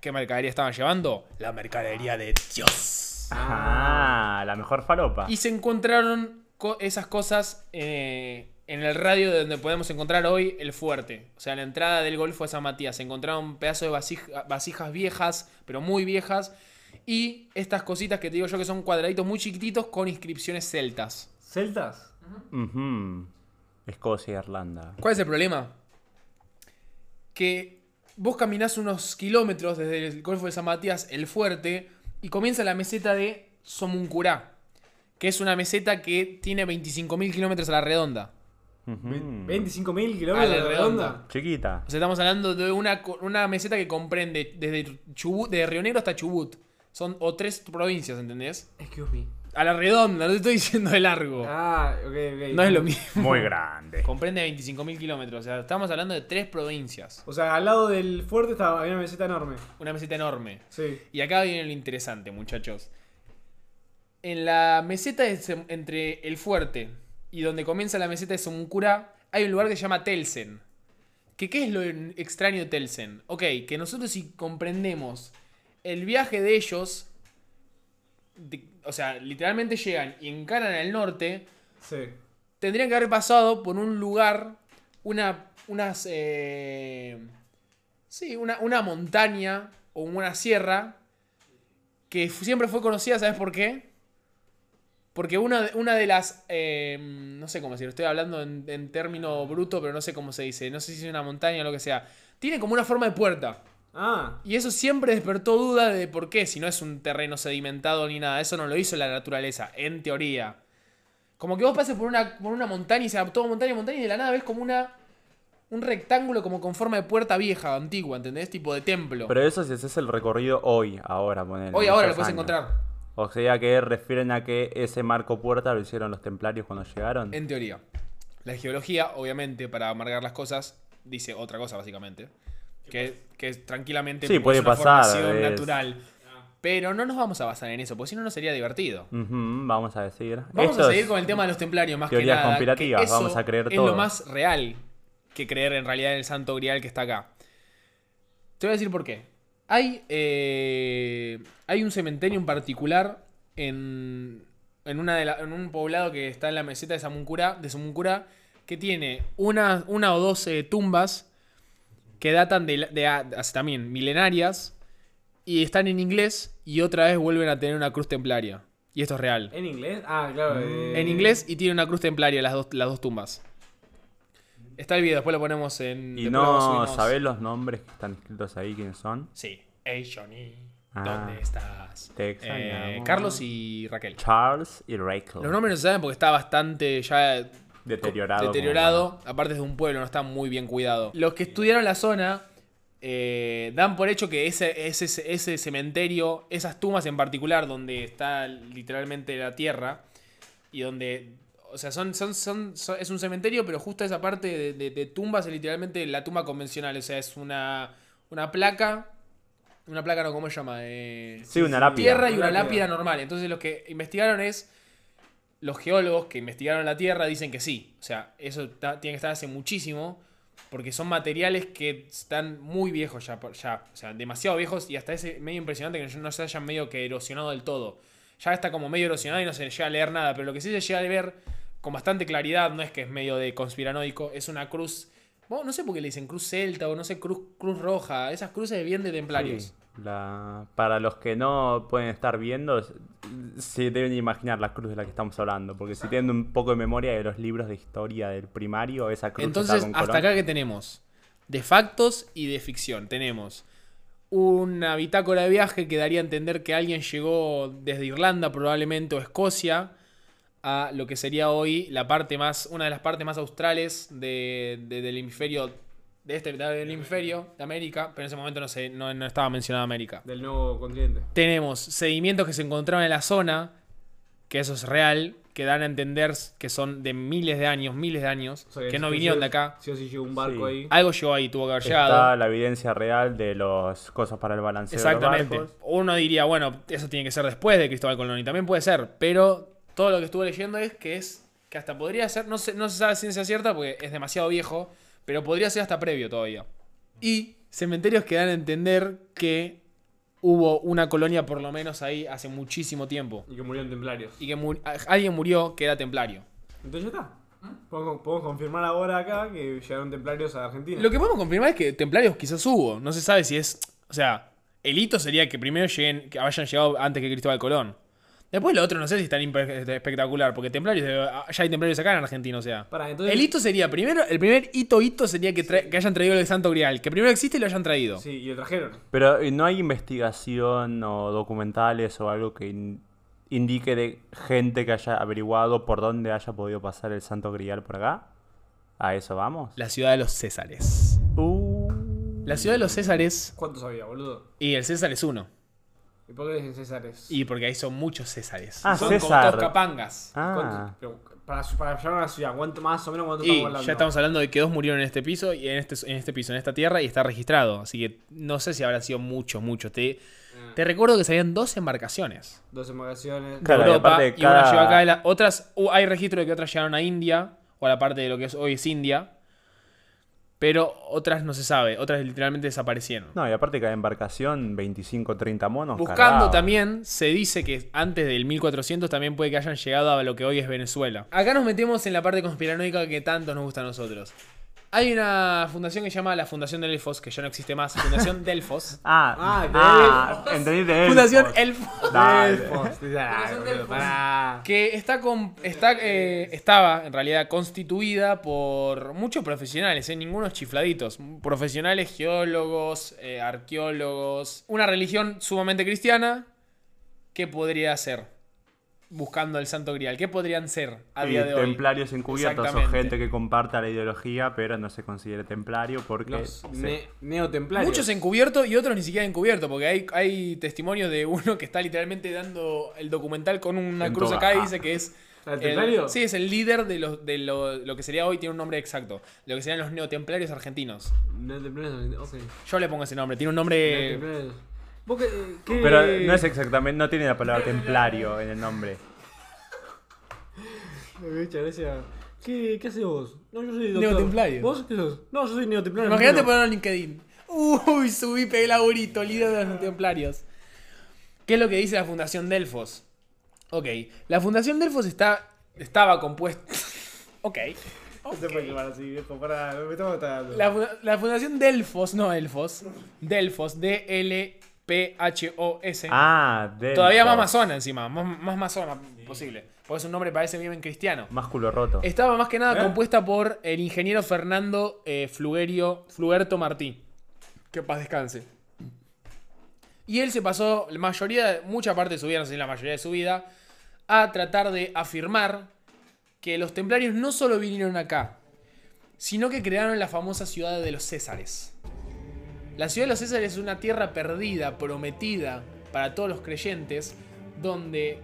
¿Qué mercadería estaban llevando? La mercadería de Dios. Ah, la mejor falopa. Y se encontraron co- esas cosas eh, en el radio de donde podemos encontrar hoy el fuerte. O sea, la entrada del Golfo de San Matías. Se encontraron pedazos de vasija- vasijas viejas, pero muy viejas. Y estas cositas que te digo yo que son cuadraditos muy chiquititos con inscripciones celtas. ¿Celtas? Ujú. Escocia e Irlanda. ¿Cuál es el problema? Que vos caminás unos kilómetros desde el Golfo de San Matías, el fuerte, y comienza la meseta de Somuncurá, que es una meseta que tiene 25.000 kilómetros a la redonda. Ve- ¿25.000 A kilómetros la de redonda. redonda? Chiquita. O sea, estamos hablando de una, co- una meseta que comprende desde Chubut, de Río Negro hasta Chubut. Son o tres provincias, ¿entendés? Excuse me. A la redonda, no te estoy diciendo de largo. Ah, ok, ok. No es lo mismo. Muy grande. Comprende 25.000 kilómetros. O sea, estamos hablando de tres provincias. O sea, al lado del fuerte estaba, había una meseta enorme. Una meseta enorme. Sí. Y acá viene lo interesante, muchachos. En la meseta entre el fuerte y donde comienza la meseta de Somuncura, hay un lugar que se llama Telsen. ¿Que ¿Qué es lo extraño de Telsen? Ok, que nosotros si comprendemos el viaje de ellos, de- o sea, literalmente llegan y encaran al norte, Sí. tendrían que haber pasado por un lugar, una, unas, eh, sí, una, una montaña o una sierra que siempre fue conocida, ¿sabes por qué? Porque una, de- una de las, eh, no sé cómo decirlo, estoy hablando en, en término bruto, pero no sé cómo se dice, no sé si es una montaña o lo que sea, tiene como una forma de puerta. Ah, Y eso siempre despertó duda de por qué, si no es un terreno sedimentado ni nada. Eso no lo hizo la naturaleza, en teoría. Como que vos pases por una, por una montaña y sea todo montaña, montaña y de la nada ves como una. Un rectángulo como con forma de puerta vieja, antigua, ¿entendés? Tipo de templo. Pero eso si haces el recorrido hoy, ahora, ponele. Hoy ahora lo puedes años. encontrar, O sea que refieren a que ese marco puerta lo hicieron los templarios cuando llegaron. en teoría. La geología, obviamente, para amargar las cosas, dice otra cosa, básicamente. Que, que es tranquilamente Sí, puede es una pasar, formación es- natural. Pero no nos vamos a basar en eso, porque si no, no sería divertido. Vamos a decir. Vamos Esto a es- seguir con el tema de los templarios más que teorías nada. conspirativas, que eso vamos a creer es todo. lo más real que creer en realidad en el santo grial que está acá. Te voy a decir por qué. Hay, eh, hay un cementerio en particular en, en, una de la- en un poblado que está en la meseta de Samuncura, de Samuncura que tiene una, una o dos eh, tumbas que datan de, la- de hace también milenarias y están en inglés y otra vez vuelven a tener una cruz templaria. Y esto es real. ¿en inglés? Ah, claro. eh, En inglés y tiene una cruz templaria las dos, las dos tumbas. Está el video, después lo ponemos en. Y no sabés los nombres que están escritos ahí, quiénes son. Sí. Hey Johnny, Ah. ¿dónde estás? Te Eh. Carlos y Raquel. Charles y Rachel. Los nombres no se saben porque está bastante ya Deteriorado. deteriorado. Aparte es de un pueblo, no está muy bien cuidado. Los que estudiaron la zona eh, dan por hecho que ese, ese, ese cementerio, esas tumbas en particular, donde está literalmente la tierra, y donde. O sea, son, son, son, son- es un cementerio, pero justo esa parte de, de- de tumbas es literalmente la tumba convencional. O sea, es una, una placa. Una placa, no, ¿cómo se llama? Eh, Sí, una lápida. tierra y una Lápida. lápida normal. Entonces los que investigaron es. Los geólogos que investigaron la Tierra dicen que sí. O sea, eso tiene que estar hace muchísimo. Porque son materiales que están muy viejos ya, ya. O sea, demasiado viejos. Y hasta es medio impresionante que no se hayan medio que erosionado del todo. Ya está como medio erosionado y no se llega a leer nada. Pero lo que sí se llega a ver con bastante claridad, no es que es medio de conspiranoico, es una cruz. no sé por qué le dicen cruz celta o no sé, cruz, cruz roja. Esas cruces bien de templarios. La- Para los que no pueden estar viendo, se deben imaginar la cruz de la que estamos hablando. Porque si tienen un poco de memoria de los libros de historia del primario, esa cruz Entonces, está con hasta Colón. acá que tenemos de factos y de ficción. Tenemos una bitácora de viaje que daría a entender que alguien llegó desde Irlanda probablemente o Escocia a lo que sería hoy la parte más, una de las partes más australes de- de- del hemisferio de este del hemisferio de América, pero en ese momento no, se, no, no estaba mencionada América. Del nuevo continente. Tenemos sedimentos que se encontraban en la zona, que eso es real, que dan a entender que son de miles de años, miles de años, O sea, que no vinieron de acá. Sí o sí llegó un barco Sí. ahí. Algo llegó ahí, tuvo que haber Está llegado. la evidencia real de los cosas para el balanceo Exactamente. de los barcos. Uno diría, bueno, eso tiene que ser después de Cristóbal Colón, y también puede ser, pero todo lo que estuve leyendo es que es que hasta podría ser, no se, no se sabe ciencia cierta porque es demasiado viejo, pero podría ser hasta previo todavía. Y cementerios que dan a entender que hubo una colonia por lo menos ahí hace muchísimo tiempo. Y que murieron templarios. Y que mu- alguien murió que era templario. Entonces ya está. Podemos, podemos confirmar ahora acá que llegaron templarios a Argentina. Lo que podemos confirmar es que templarios quizás hubo. No se sabe si es. O sea, el hito sería que primero lleguen, que hayan llegado antes que Cristóbal Colón. Después lo otro no sé si es tan impe- espectacular, porque templarios, debe- ya hay templarios acá en Argentina, o sea. Pará, entonces- El hito sería, primero, el primer hito hito sería que, tra- que hayan traído el Santo Grial. Que primero existe y lo hayan traído. Sí, y lo trajeron. Pero ¿y no hay investigación o documentales o algo que in- indique de gente que haya averiguado por dónde haya podido pasar el Santo Grial por acá. ¿A eso vamos? La ciudad de los Césares. Uh. La ciudad de los Césares. ¿Cuántos había, boludo? Y el César es uno. ¿Y por qué dicen Césares? Y porque ahí son muchos Césares. Ah, son César. como capangas. Ah, para, para llegar a una ciudad, ¿cuánto más o menos cuánto Y estamos hablando? ya estamos hablando de que dos murieron en este piso y en este, en este piso, en esta tierra, y está registrado. Así que no sé si habrá sido mucho, mucho. Te, Ah, te recuerdo que salían dos embarcaciones Dos embarcaciones. de Claro, y Europa y una llegó acá. y la- otras, uh, hay registro de que otras llegaron a India, o a la parte de lo que es, hoy es India. Pero otras no se sabe, otras literalmente desaparecieron. No, y aparte cada embarcación, 25, 30 monos. Buscando cargados. también, se dice que antes del 1400 también puede que hayan llegado a lo que hoy es Venezuela. Acá nos metemos en la parte conspiranoica que tanto nos gusta a nosotros. Hay una fundación que se llama la Fundación Delfos, que ya no existe más, Fundación <laughs> Delfos. Ah, Ah, ah, entendí de Fundación elfos. Elfos. Dale. Delfos. Ah. Que está, con, está eh, estaba en realidad constituida por muchos profesionales, ¿eh? ningunos chifladitos. Profesionales, geólogos, eh, arqueólogos. Una religión sumamente cristiana. ¿Qué podría ser? Buscando el Santo Grial. ¿Qué podrían ser a día de hoy? templarios encubiertos o gente que comparta la ideología, pero no se considere templario porque. Los se- ne- neotemplarios. Muchos encubiertos y otros ni siquiera encubiertos, porque hay, hay testimonios de uno que está literalmente dando el documental con una En cruz acá y Ah. dice que es ¿El el- templario? sí, es el líder de, lo, de lo, lo que sería hoy, tiene un nombre exacto. Lo que serían los neotemplarios argentinos. Neotemplarios, ok. Yo le pongo ese nombre, tiene un nombre. ¿Vos qué, eh, qué- Pero no es exactamente, no tiene la palabra <laughs> templario en el nombre. Muchas gracias. ¿Qué, ¿Qué haces vos? No, yo soy doctor. Neotemplario. ¿Vos qué sos? No, yo soy neotemplario. Imagínate ponerlo en LinkedIn. Uy, subí, pegué laburito, líder de los neotemplarios. ¿Qué es lo que dice la Fundación Delfos? Ok, la Fundación Delfos está, estaba compuesta. <laughs> ok. No se puede llamar así, viejo. Para, me matando. La, funda- la Fundación Delfos, no Elfos, Delfos, D-L-P-H-O-S. Ah. Todavía más masona encima, más, más masona posible. Porque su nombre parece bien cristiano. Más culo roto. Estaba más que nada ¿Eh? compuesta por el ingeniero Fernando eh, Flugerio, Flugerto Martí. Que paz descanse. Y él se pasó la mayoría, mucha parte de su vida, no sé si la mayoría de su vida, a tratar de afirmar que los templarios no solo vinieron acá, sino que crearon la famosa ciudad de los Césares. La ciudad de los Césares es una tierra perdida, prometida para todos los creyentes, donde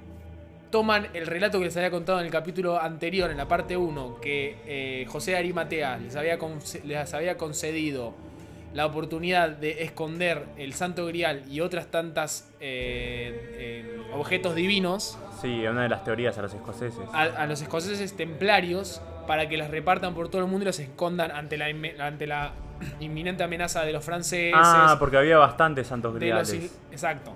toman el relato que les había contado en el capítulo anterior, en la parte 1, que eh, José de Arimatea les había, les había concedido la oportunidad de esconder el Santo Grial y otras tantas eh, eh, objetos divinos Sí, una de las teorías a los escoceses. a, a los escoceses templarios para que las repartan por todo el mundo y los escondan ante la, ante la inminente amenaza de los franceses. Ah, porque había bastantes santos de los griales. in- exacto.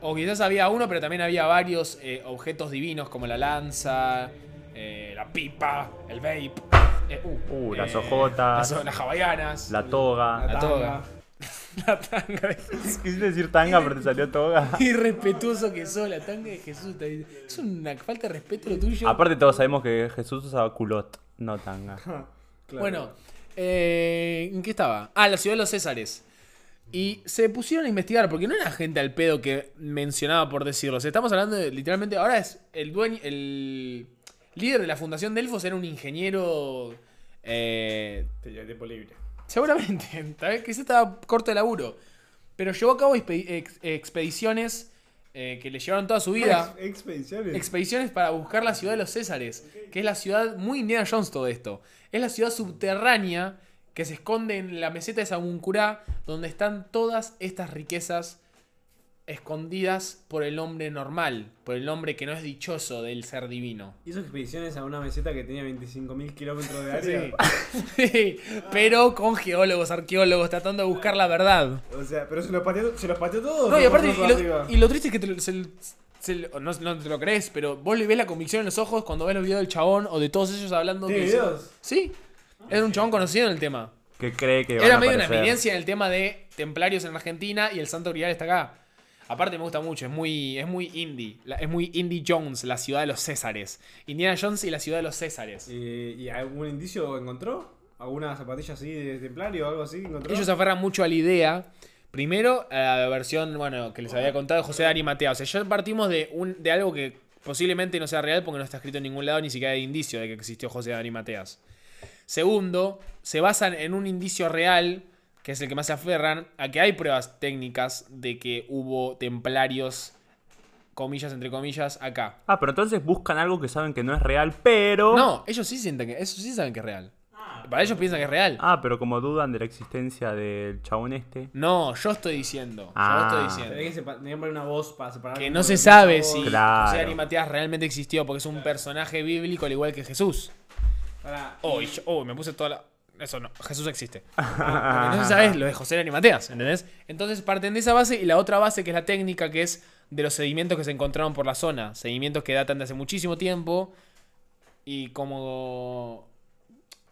O quizás había uno, pero también había varios eh, objetos divinos como la lanza, eh, la pipa, el vape. eh, Uh, las hojotas, Las, las hawaianas. La toga. La toga. La tanga. <laughs> Quisiste decir tanga, pero te salió toga. <laughs> Qué irrespetuoso que sos, la tanga de Jesús. Es una falta de respeto lo tuyo. Aparte, todos sabemos que Jesús usaba culot, no tanga. Claro. Bueno, eh, ¿en qué estaba? Ah, la ciudad de los Césares. Y se pusieron a investigar, porque no era gente al pedo que mencionaba por decirlo. O sea, estamos hablando de, literalmente, ahora es el dueño, el líder de la fundación Delfos era un ingeniero Eh, Tenía tiempo libre. seguramente, <laughs> tal vez que se estaba corto de laburo. Pero llevó a cabo expe- ex- expediciones eh, que le llevaron toda su vida. Ex- expediciones. Expediciones para buscar la ciudad de los Césares, que es la ciudad muy Indiana Jones todo esto. Es la ciudad subterránea que se esconde en la meseta de Sabuncurá, donde están todas estas riquezas escondidas por el hombre normal, por el hombre que no es dichoso del ser divino. <laughs> Hizo expediciones a una meseta que tenía 25.000 kilómetros de área. <laughs> Sí, pero con geólogos, arqueólogos, tratando de buscar la verdad. O sea, pero se los pateó, se los pateó todos. No, y ¿o aparte, y lo, arriba? y lo triste es que te lo- se- se- no, no te lo crees, pero vos le ves la convicción en los ojos cuando ves los videos del chabón o de todos ellos hablando. ¿Tiene que- videos? Sí, era un chabón conocido en el tema. Que cree que van Era a medio una evidencia en el tema de templarios en Argentina y el Santo Grial está acá. Aparte me gusta mucho, es muy, es muy indie. la- es muy Indie Jones, la ciudad de los Césares. Indiana Jones y la ciudad de los Césares. ¿Y, y algún indicio encontró? ¿Alguna zapatilla así de templario o algo así encontró? Ellos se aferran mucho a la idea. Primero, a la versión, bueno, que les había contado de José de Arimatea. O sea, ya partimos de, un, de algo que posiblemente no sea real porque no está escrito en ningún lado, ni siquiera hay indicio de que existió José de Arimateas. Segundo, se basan en un indicio real, que es el que más se aferran, a que hay pruebas técnicas de que hubo templarios, comillas, entre comillas, acá. Ah, pero entonces buscan algo que saben que no es real, pero. No, ellos sí sienten que, eso sí saben que es real. Para ellos piensan que es real. Ah, pero como dudan de la existencia del chabón este. No, yo estoy diciendo. Yo Ah. estoy Se diciendo. que una voz para separar. Que no se sabe si Claro. José Arimateas realmente existió porque es un personaje bíblico al igual que Jesús. Pará, Oh, y yo- oh, me puse toda la. Eso no, Jesús existe. <laughs> No se sabe lo de José de Arimateas, ¿entendés? Entonces parten de esa base y la otra base que es la técnica que es de los sedimentos que se encontraron por la zona. Sedimentos que datan de hace muchísimo tiempo y como.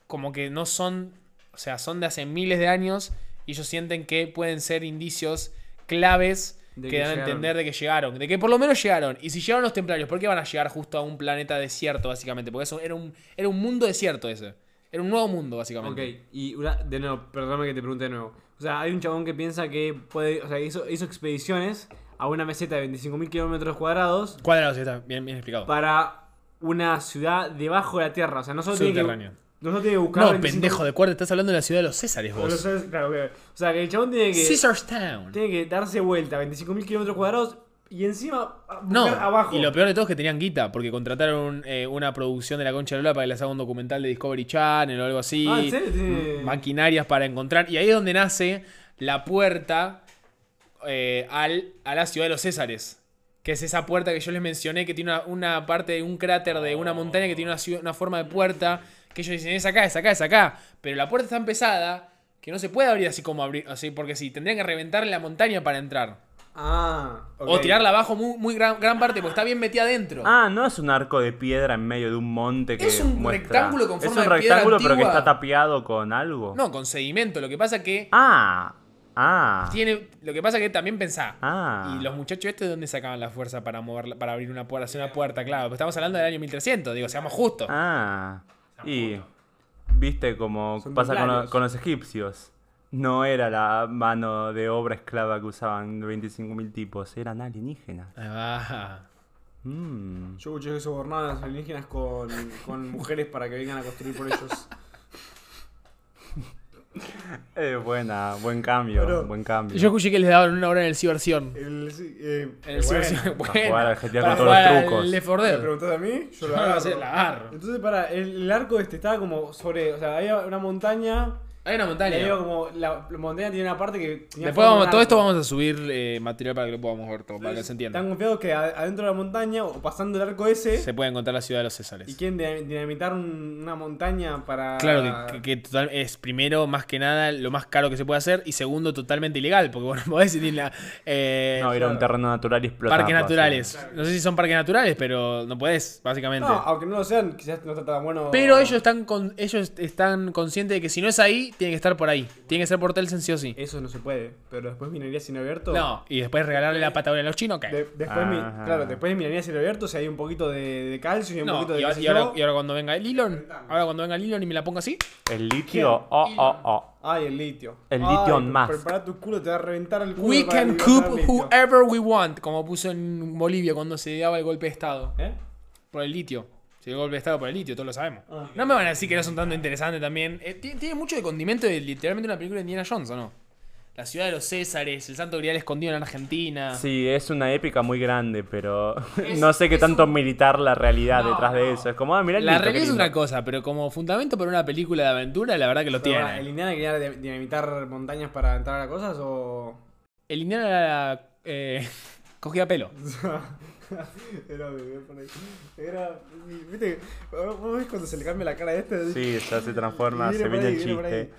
como que no son. O sea, son de hace miles de años y ellos sienten que pueden ser indicios claves De que, que dan a entender de que llegaron. De que por lo menos llegaron. Y si llegaron los templarios, ¿por qué van a llegar justo a un planeta desierto, básicamente? Porque eso era un, era un mundo desierto ese. Era un nuevo mundo, básicamente. Ok, y una, de nuevo, perdóname que te pregunte de nuevo. O sea, hay un chabón que piensa que puede. O sea, hizo, hizo expediciones a una meseta de 25.000 kilómetros cuadrados Cuadrados, sí, está bien, bien explicado. para una ciudad debajo de la tierra. O sea, no solo tiene que. Subterráneo. No solo tiene que buscar. No, 25 pendejo de cuarto, estás hablando de la ciudad de los Césares vos. sabes- claro, que- O sea, que el chabón tiene que. Caesar's Town. Tiene que darse vuelta a 25.000 kilómetros cuadrados y encima No, abajo. y lo peor de todo es que tenían guita, porque contrataron eh, una producción de la Concha de Lola para que les haga un documental de Discovery Channel o algo así. Ah, Maquinarias para encontrar. Y ahí es donde nace la puerta eh, al, a la ciudad de los Césares. Que es esa puerta que yo les mencioné, que tiene una, una parte de un cráter de una montaña que tiene una, una forma de puerta. Que ellos dicen, es acá, es acá, es acá. Pero la puerta es tan pesada que no se puede abrir así como abrir. Así, porque sí, tendrían que reventar la montaña para entrar. Ah. O tirarla abajo muy, muy gran, gran parte, porque está bien metida adentro. Ah, no es un arco de piedra en medio de un monte que Es un muestra- rectángulo con forma Es un de piedra rectángulo pero que está tapiado con algo. No, con sedimento. Lo que pasa que Ah, ah. tiene. Lo que pasa que también pensá. Ah. Y los muchachos estos de dónde sacaban la fuerza para mover, para abrir una puerta, hacer una puerta, claro. Pero estamos hablando del año 1300, digo, seamos justos. Ah. Y viste como Son pasa con los egipcios. No era la mano de obra esclava que usaban 25.000 tipos, eran alienígenas. Va. Mm. Yo escuché que sobornaban a los alienígenas con, con mujeres para que vengan a construir por ellos. <laughs> Eh, buena, buen cambio, Pero- buen cambio. Yo escuché que les daban una hora en el Ciberción. El, eh, En el Ciberción. <laughs> Para jugar al GTA con todos los trucos. Left 4 ¿Me preguntás a mí? Yo lo Yo no agarro. sé, la agarro. Entonces, para, el, el arco este estaba como sobre. O sea, había una montaña. Hay una Y montaña. había como. La, la montaña tiene una parte que. Tenía Después vamos, todo esto vamos a subir eh, material para que lo podamos ver todo, para que se entienda. Están confiados que a- adentro de la montaña o pasando el arco ese. Se puede encontrar la ciudad de los Y Césares. quieren dinam- dinamitar un- una montaña para. Claro, que, que- que total, es primero, más que nada, lo más caro que se puede hacer. Y segundo, totalmente ilegal. Porque bueno, <laughs> podés ir a eh, No, ir a un terreno natural y explotar. parques naturales. No sé si son parques naturales, pero no podés, básicamente. No, aunque no lo sean, quizás no está tan bueno. Pero ellos están con, ellos están conscientes de que si no es ahí, tiene que estar por ahí. Tiene que ser por Telsen sí o sí. Eso no se puede. Pero después minería sin abierto. No, y después regalarle la Patagonia a los chinos, ¿qué? De- después, mi- Ajá. claro, después de minería sin abierto, si hay un poquito de, de calcio y un No, poquito de. y, qué ahora- sé y ahora, yo. y ahora cuando venga el Elon, ahora cuando venga el Elon y me la ponga así, El litio, oh, oh, oh. Ay, el litio. El Ay, litio pre- Musk. Prepara tu culo, te va a reventar el culo. we para can liberar coop litio. whoever we want, como puso en Bolivia cuando se daba el golpe de estado. ¿Eh? Por el litio. Si el golpe de estado por el litio, todos lo sabemos. Ah. No me van a decir que no son tanto interesantes también. Eh, ti- tiene mucho de condimento de literalmente una película de Indiana Jones, ¿o no? La ciudad de los Césares, el Santo Grial escondido en Argentina. Sí, es una épica muy grande, pero <laughs> Es- no sé qué es tanto un- militar la realidad No, detrás de no. eso. Es como, ah, mirá el La realidad es una cosa, pero como fundamento para una película de aventura, la verdad que lo Pero, tiene. ¿El Indiana quería dinamitar montañas para entrar a cosas o.? El Indiana era. Eh, <laughs> cogía pelo. <laughs> <laughs> Era, bebé, por ahí. Era. ¿Viste? ¿Vos ves cuando se le cambia la cara a este? Sí, ya se transforma, se viene el chiste.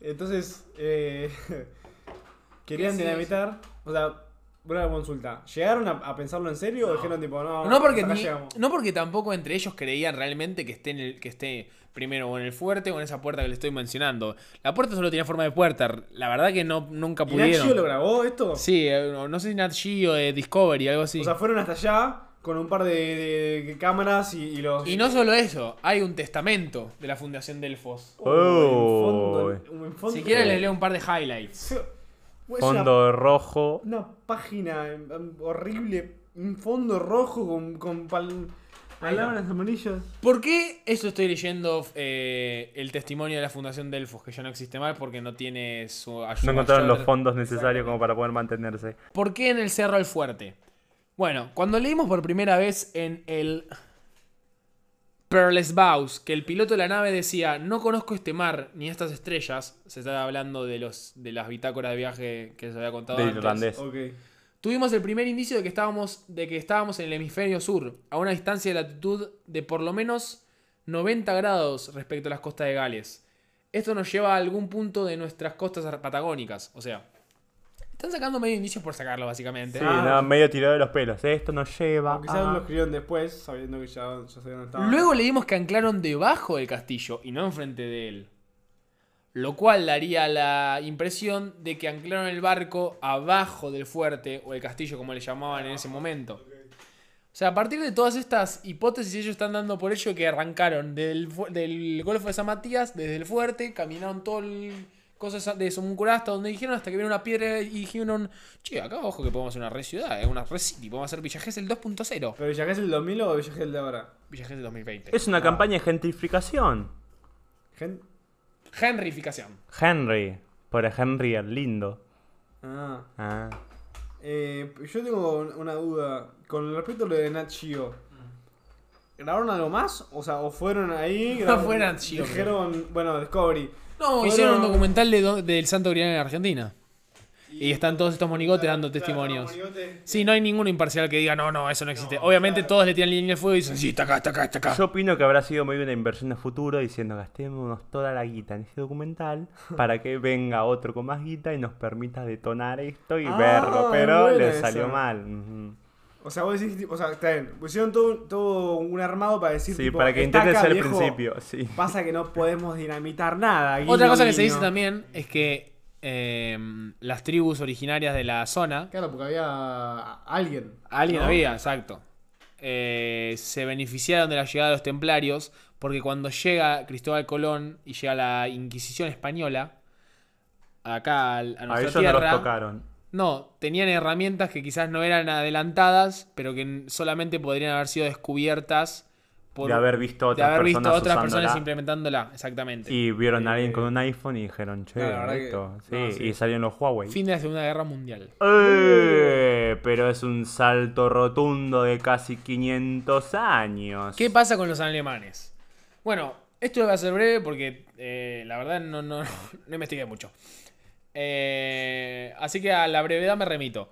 Entonces, eh, <laughs> querían ¿Qué es dinamitar. O sea, una consulta. ¿Llegaron a, a pensarlo en serio o dijeron tipo, no, No porque, ni- llegamos? no porque tampoco entre ellos creían realmente que esté, en el, que esté primero o en el fuerte o en esa puerta que le estoy mencionando. La puerta solo tenía forma de puerta. La verdad que no, nunca ¿Y Nat Geo lo pudieron. grabó esto? Sí, eh, no, no sé si Nat Geo, eh, Discovery, algo así. O sea, fueron hasta allá con un par de, de- de cámaras y, y los. y no solo eso, hay un testamento de la Fundación Delfos. Oh, en Oh. fondo, en fondo- Si quieren les leo un par de highlights. <laughs> Es una- Fondo rojo. Una, página em, em, horrible. Un fondo rojo con, con pal- palabras amarillas. ¿Por qué eso estoy leyendo eh, el testimonio de la Fundación Delfos, que ya no existe más porque no tiene su ayuda? No encontraron los fondos necesarios como para poder mantenerse. ¿Por qué en el Cerro al Fuerte? Bueno, cuando leímos por primera vez en el Pearl's Bows que el piloto de la nave decía, no conozco este mar ni estas estrellas, se estaba hablando de, los, de las bitácoras de viaje que se había contado Del antes. irlandés. Ok. Tuvimos el primer indicio de que estábamos, de que estábamos en el hemisferio sur, a una distancia de latitud de por lo menos 90 grados respecto a las costas de Gales. Esto nos lleva a algún punto de nuestras costas patagónicas. O sea, están sacando medio indicios por sacarlo, básicamente. Sí, Ah. no, medio tirado de los pelos. Esto nos lleva. Aunque quizás lo escribieron después, sabiendo que ya, ya sabían dónde estaba. Luego leímos que anclaron debajo del castillo y no enfrente de él. Lo cual daría la impresión de que anclaron el barco abajo del fuerte o el castillo como le llamaban en ese momento. O sea, a partir de todas estas hipótesis ellos están dando por ello que arrancaron del, del Golfo de San Matías, desde el fuerte, caminaron todo el cosas de Somuncurá hasta donde dijeron, hasta que vieron una piedra y dijeron, che, acá abajo que podemos hacer una red ciudad, una red city, podemos hacer Villa Gesell 2.0. ¿Pero Villa Gesell del 2000 o Villa Gesell de ahora? Villa Gesell 2020. Es una campaña de gentrificación. Gen- Genrificación. Henry. Por Henry el lindo. Ah. Ah. Eh, yo tengo una duda. Con respecto a lo de Nat Geo. ¿Grabaron algo más? O sea, o fueron ahí. <laughs> No fue Nat Geo, Dijeron, bueno, Discovery. No, hicieron un documental de do- del Santo Grial en Argentina. Y están todos estos monigotes dando testimonios. Sí, no hay ninguno imparcial que diga, no, no, eso no existe. Obviamente todos le tiran línea de fuego y dicen, sí, está acá, está acá, está acá. Yo opino que habrá sido muy una inversión de futuro diciendo gastémonos toda la guita en este documental para que venga otro con más guita y nos permita detonar esto y Ah, verlo, pero buena le esa. salió mal. Ujú. O sea, vos decís, o sea, está bien. Pusieron todo, todo un armado para decir. Sí, tipo, para que "Está intenten acá, ser el viejo". principio, sí. Pasa que no podemos dinamitar nada. Otra guiño, cosa que se dice también es que eh, las tribus originarias de la zona, Claro, porque había alguien. alguien ¿no? había, exacto, eh, se beneficiaron de la llegada de los templarios porque cuando llega Cristóbal Colón y llega la Inquisición española, acá al- a A nuestra ellos no tierra... los tocaron. No, tenían herramientas que quizás no eran adelantadas, pero que solamente podrían haber sido descubiertas por de haber visto de otras haber visto personas otras personas implementándola, exactamente. Y vieron a alguien Eh, con un iPhone y dijeron, che, no, la verdad que- esto. Sí, no, sí. y salieron los Huawei. Fin de la Segunda Guerra Mundial. Eh, pero es un salto rotundo de casi 500 años. ¿Qué pasa con los alemanes? Bueno, esto va a ser breve porque eh, la verdad no, no, <laughs> no investigué mucho. Eh, así que a la brevedad me remito.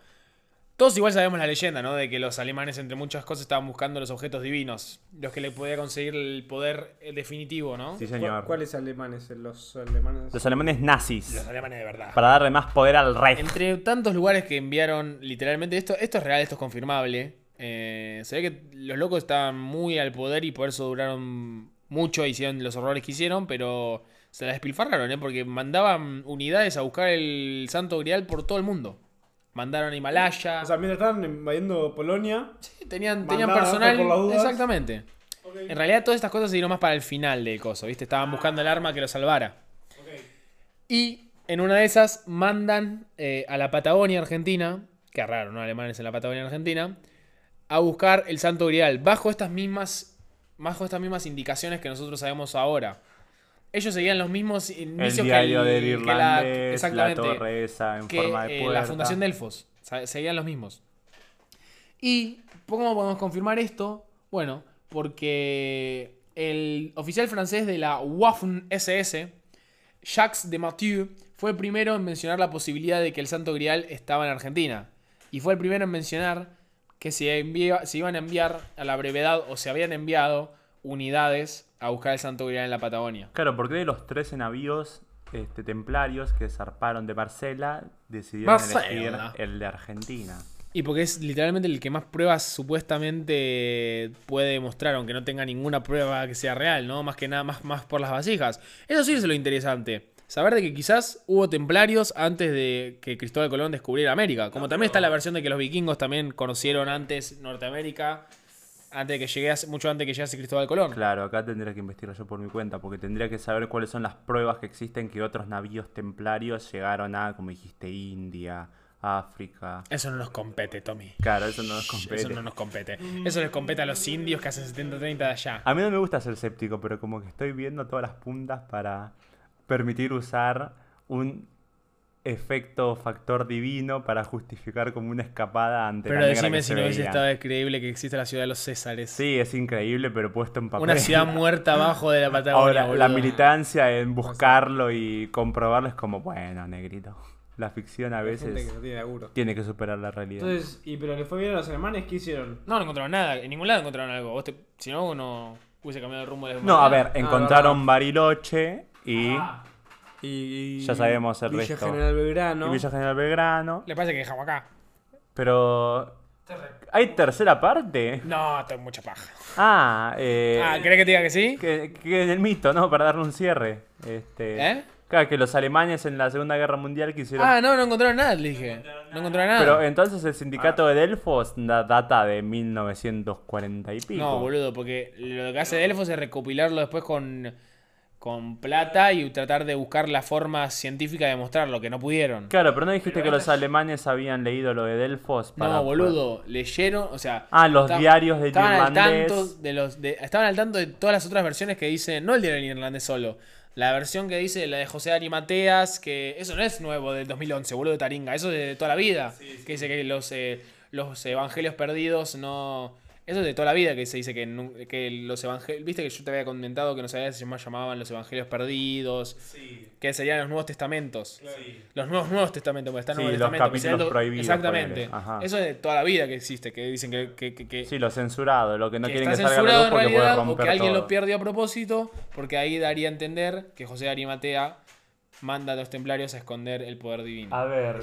Todos igual sabemos la leyenda, ¿no? De que los alemanes, entre muchas cosas, estaban buscando los objetos divinos. Los que le podía conseguir el poder eh, definitivo, ¿no? Sí, ¿Cu- señor. ¿Cuáles alemanes? Los alemanes. Los alemanes nazis. Los alemanes de verdad. Para darle más poder al rey. Entre tantos lugares que enviaron, literalmente, esto, esto es real, esto es confirmable. eh, se ve que los locos estaban muy al poder y por eso duraron mucho, hicieron los horrores que hicieron, pero se la despilfarraron, ¿eh? porque mandaban unidades a buscar el Santo Grial por todo el mundo. Mandaron a Himalaya. O sea, mientras estaban invadiendo Polonia. Sí, tenían, tenían personal. por las dudas. Exactamente. En realidad, todas estas cosas se dieron más para el final del coso, ¿viste? Estaban buscando el arma que lo salvara. Y en una de esas mandan eh, a la Patagonia Argentina, que raro, ¿no? Alemanes en la Patagonia Argentina, a buscar el Santo Grial bajo estas mismas con estas mismas indicaciones que nosotros sabemos ahora. Ellos seguían los mismos El inicios diario que, el- del que la, la torre esa en que forma de eh, puerta. la fundación de Elfos. Seguían los mismos. ¿Y cómo podemos confirmar esto? Bueno, porque el oficial francés de la Waffen-SS, Jacques de Mathieu, fue el primero en mencionar la posibilidad de que el Santo Grial estaba en Argentina. Y fue el primero en mencionar que se, se iban a enviar a la brevedad o se habían enviado unidades a buscar el Santo Grial en la Patagonia. Claro, porque de los 13 navíos este, templarios que zarparon de Marsella, decidieron elegir el de Argentina. Y porque es literalmente el que más pruebas supuestamente puede demostrar, aunque no tenga ninguna prueba que sea real, ¿no? Más que nada, más, más por las vasijas. Eso sí es lo interesante. Saber de que quizás hubo templarios antes de que Cristóbal Colón descubriera América. Como también está la versión de que los vikingos también conocieron antes Norteamérica, antes de que llegase, mucho antes de que llegase Cristóbal Colón. Claro, acá tendría que investigar yo por mi cuenta, porque tendría que saber cuáles son las pruebas que existen que otros navíos templarios llegaron a, como dijiste, India, África. Eso no nos compete, Tommy. Claro, eso no nos compete. Eso no nos compete. Eso les compete a los indios que hacen 70-30 de allá. A mí no me gusta ser escéptico, pero como que estoy viendo todas las puntas para permitir usar un efecto factor divino para justificar como una escapada ante Pero la negra decime que si se no hubiese estado creíble que existe la ciudad de los Césares. Sí, es increíble, pero puesto en papel. Una ciudad muerta abajo de la <laughs> Patagonia. Ahora, la militancia en buscarlo y comprobarlo es como, bueno, negrito. La ficción a que veces tiene que superar la realidad. Entonces, y pero le fue bien a los alemanes, ¿qué hicieron? No, no encontraron nada. En ningún lado encontraron algo. Vos te- Si no, uno hubiese cambiado el rumbo de la no, a ver, humanidad. encontraron. Bariloche y, Ah, Y, y- Ya sabemos el Villa resto. General Belgrano. y Villa General Belgrano. Le parece que dejamos acá. Pero. ¿Hay tercera parte? No, tengo mucha paja. Ah, eh. Ah, ¿querés que te diga que sí? que, que en el mito, ¿no? Para darle un cierre. Este, ¿Eh? Claro, que los alemanes en la Segunda Guerra Mundial quisieron. Ah, no, no encontraron nada, le dije. No encontraron nada. Pero entonces el sindicato de Delfos da- data de 1940 y pico. No, boludo, porque lo que hace Delfos es recopilarlo después con, con plata y tratar de buscar la forma científica de mostrarlo, que no pudieron. Claro, pero no dijiste que los alemanes habían leído lo de Delfos para. No, boludo, leyeron, o sea... Ah, los estaban- diarios del estaban al tanto de los de- estaban al tanto de todas las otras versiones que dicen, no el diario del irlandés solo, la versión que dice la de José Arimateas, que eso no es nuevo del 2011, boludo de Taringa, eso es de toda la vida, que dice que los, eh, los evangelios perdidos no... Eso es de toda la vida que se dice que, que los evangelios... Viste que yo te había comentado que no sabía si se llama- llamaban los evangelios perdidos, que serían los nuevos testamentos. Los nuevos nuevos testamentos, porque está el Sí, Nuevo los capítulos lo- prohibidos, Exactamente. Eso es de toda la vida que existe, que dicen que, que, que- que- Sí, lo censurado, lo que no que quieren está que salga a la luz en porque puede realidad o que alguien todo. lo perdió a propósito, porque ahí daría a entender que José de Arimatea manda a los templarios a esconder el poder divino. A ver,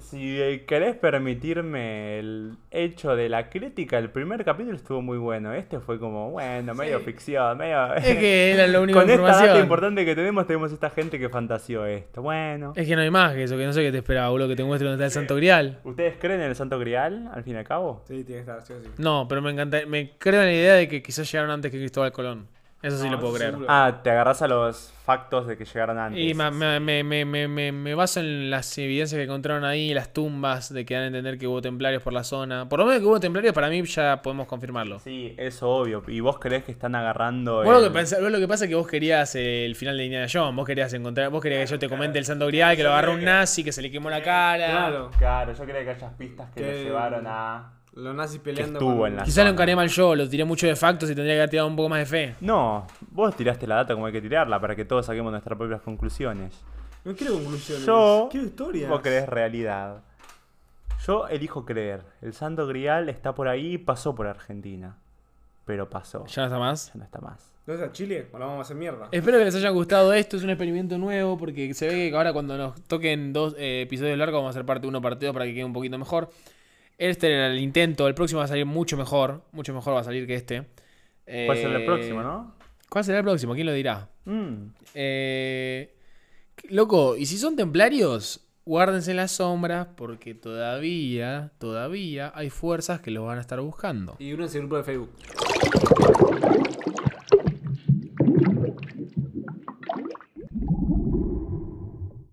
si eh, querés permitirme el hecho de la crítica, el primer capítulo estuvo muy bueno. Este fue como, bueno, medio ficción, medio... Es que era la única <laughs> Con esta información. data importante que tenemos, tenemos esta gente que fantaseó esto. Bueno. Es que no hay más que eso, que no sé qué te esperaba, boludo, que te muestre dónde está el Santo Grial. ¿Ustedes creen en el Santo Grial, al fin y al cabo? Sí, tiene que estar, sí o sí. No, pero me encanta, me creo en la idea de que quizás llegaron antes que Cristóbal Colón. Eso sí No, lo puedo creer. seguro. Ah, te agarras a los factos de que llegaron antes. Y me, me, me, me, me, me- me baso en las evidencias que encontraron ahí, las tumbas, de que dan a entender que hubo templarios por la zona. Por lo menos que hubo templarios, para mí ya podemos confirmarlo. Sí, eso obvio. ¿Y vos creés que están agarrando Vos lo, el- que pensás- vos lo que pasa es que vos querías el final de Indiana Jones, vos querías encontrar, vos querías que yo te comente el Santo Grial, que lo agarró un nazi, que se le quemó la cara. Claro. Claro, yo creo que hayas pistas que, Que- lo llevaron a... Los nazis peleando. estuvo con- en la- Quizás lo encaré mal yo, lo tiré mucho de factos y tendría que haber tirado un poco más de fe. No, vos tiraste la data como hay que tirarla para que todos saquemos nuestras propias conclusiones. No quiero conclusiones. Yo- Quiero historias. Vos crees realidad. Yo elijo creer. El Santo Grial está por ahí y pasó por Argentina. Pero pasó. Ya no está más. Ya no está más. ¿No es a Chile? O la vamos a hacer mierda. Espero que les haya gustado esto, es un experimento nuevo porque se ve que ahora cuando nos toquen dos eh, episodios largos vamos a hacer parte 1, parte 2 para que quede un poquito mejor. Este era el intento, el próximo va a salir mucho mejor, mucho mejor va a salir que este. ¿Cuál será el Eh, próximo, no? ¿Cuál será el próximo? ¿Quién lo dirá? Mm. Eh, loco, y si son templarios, guárdense en las sombras porque todavía, todavía hay fuerzas que los van a estar buscando. Y únanse al grupo de Facebook.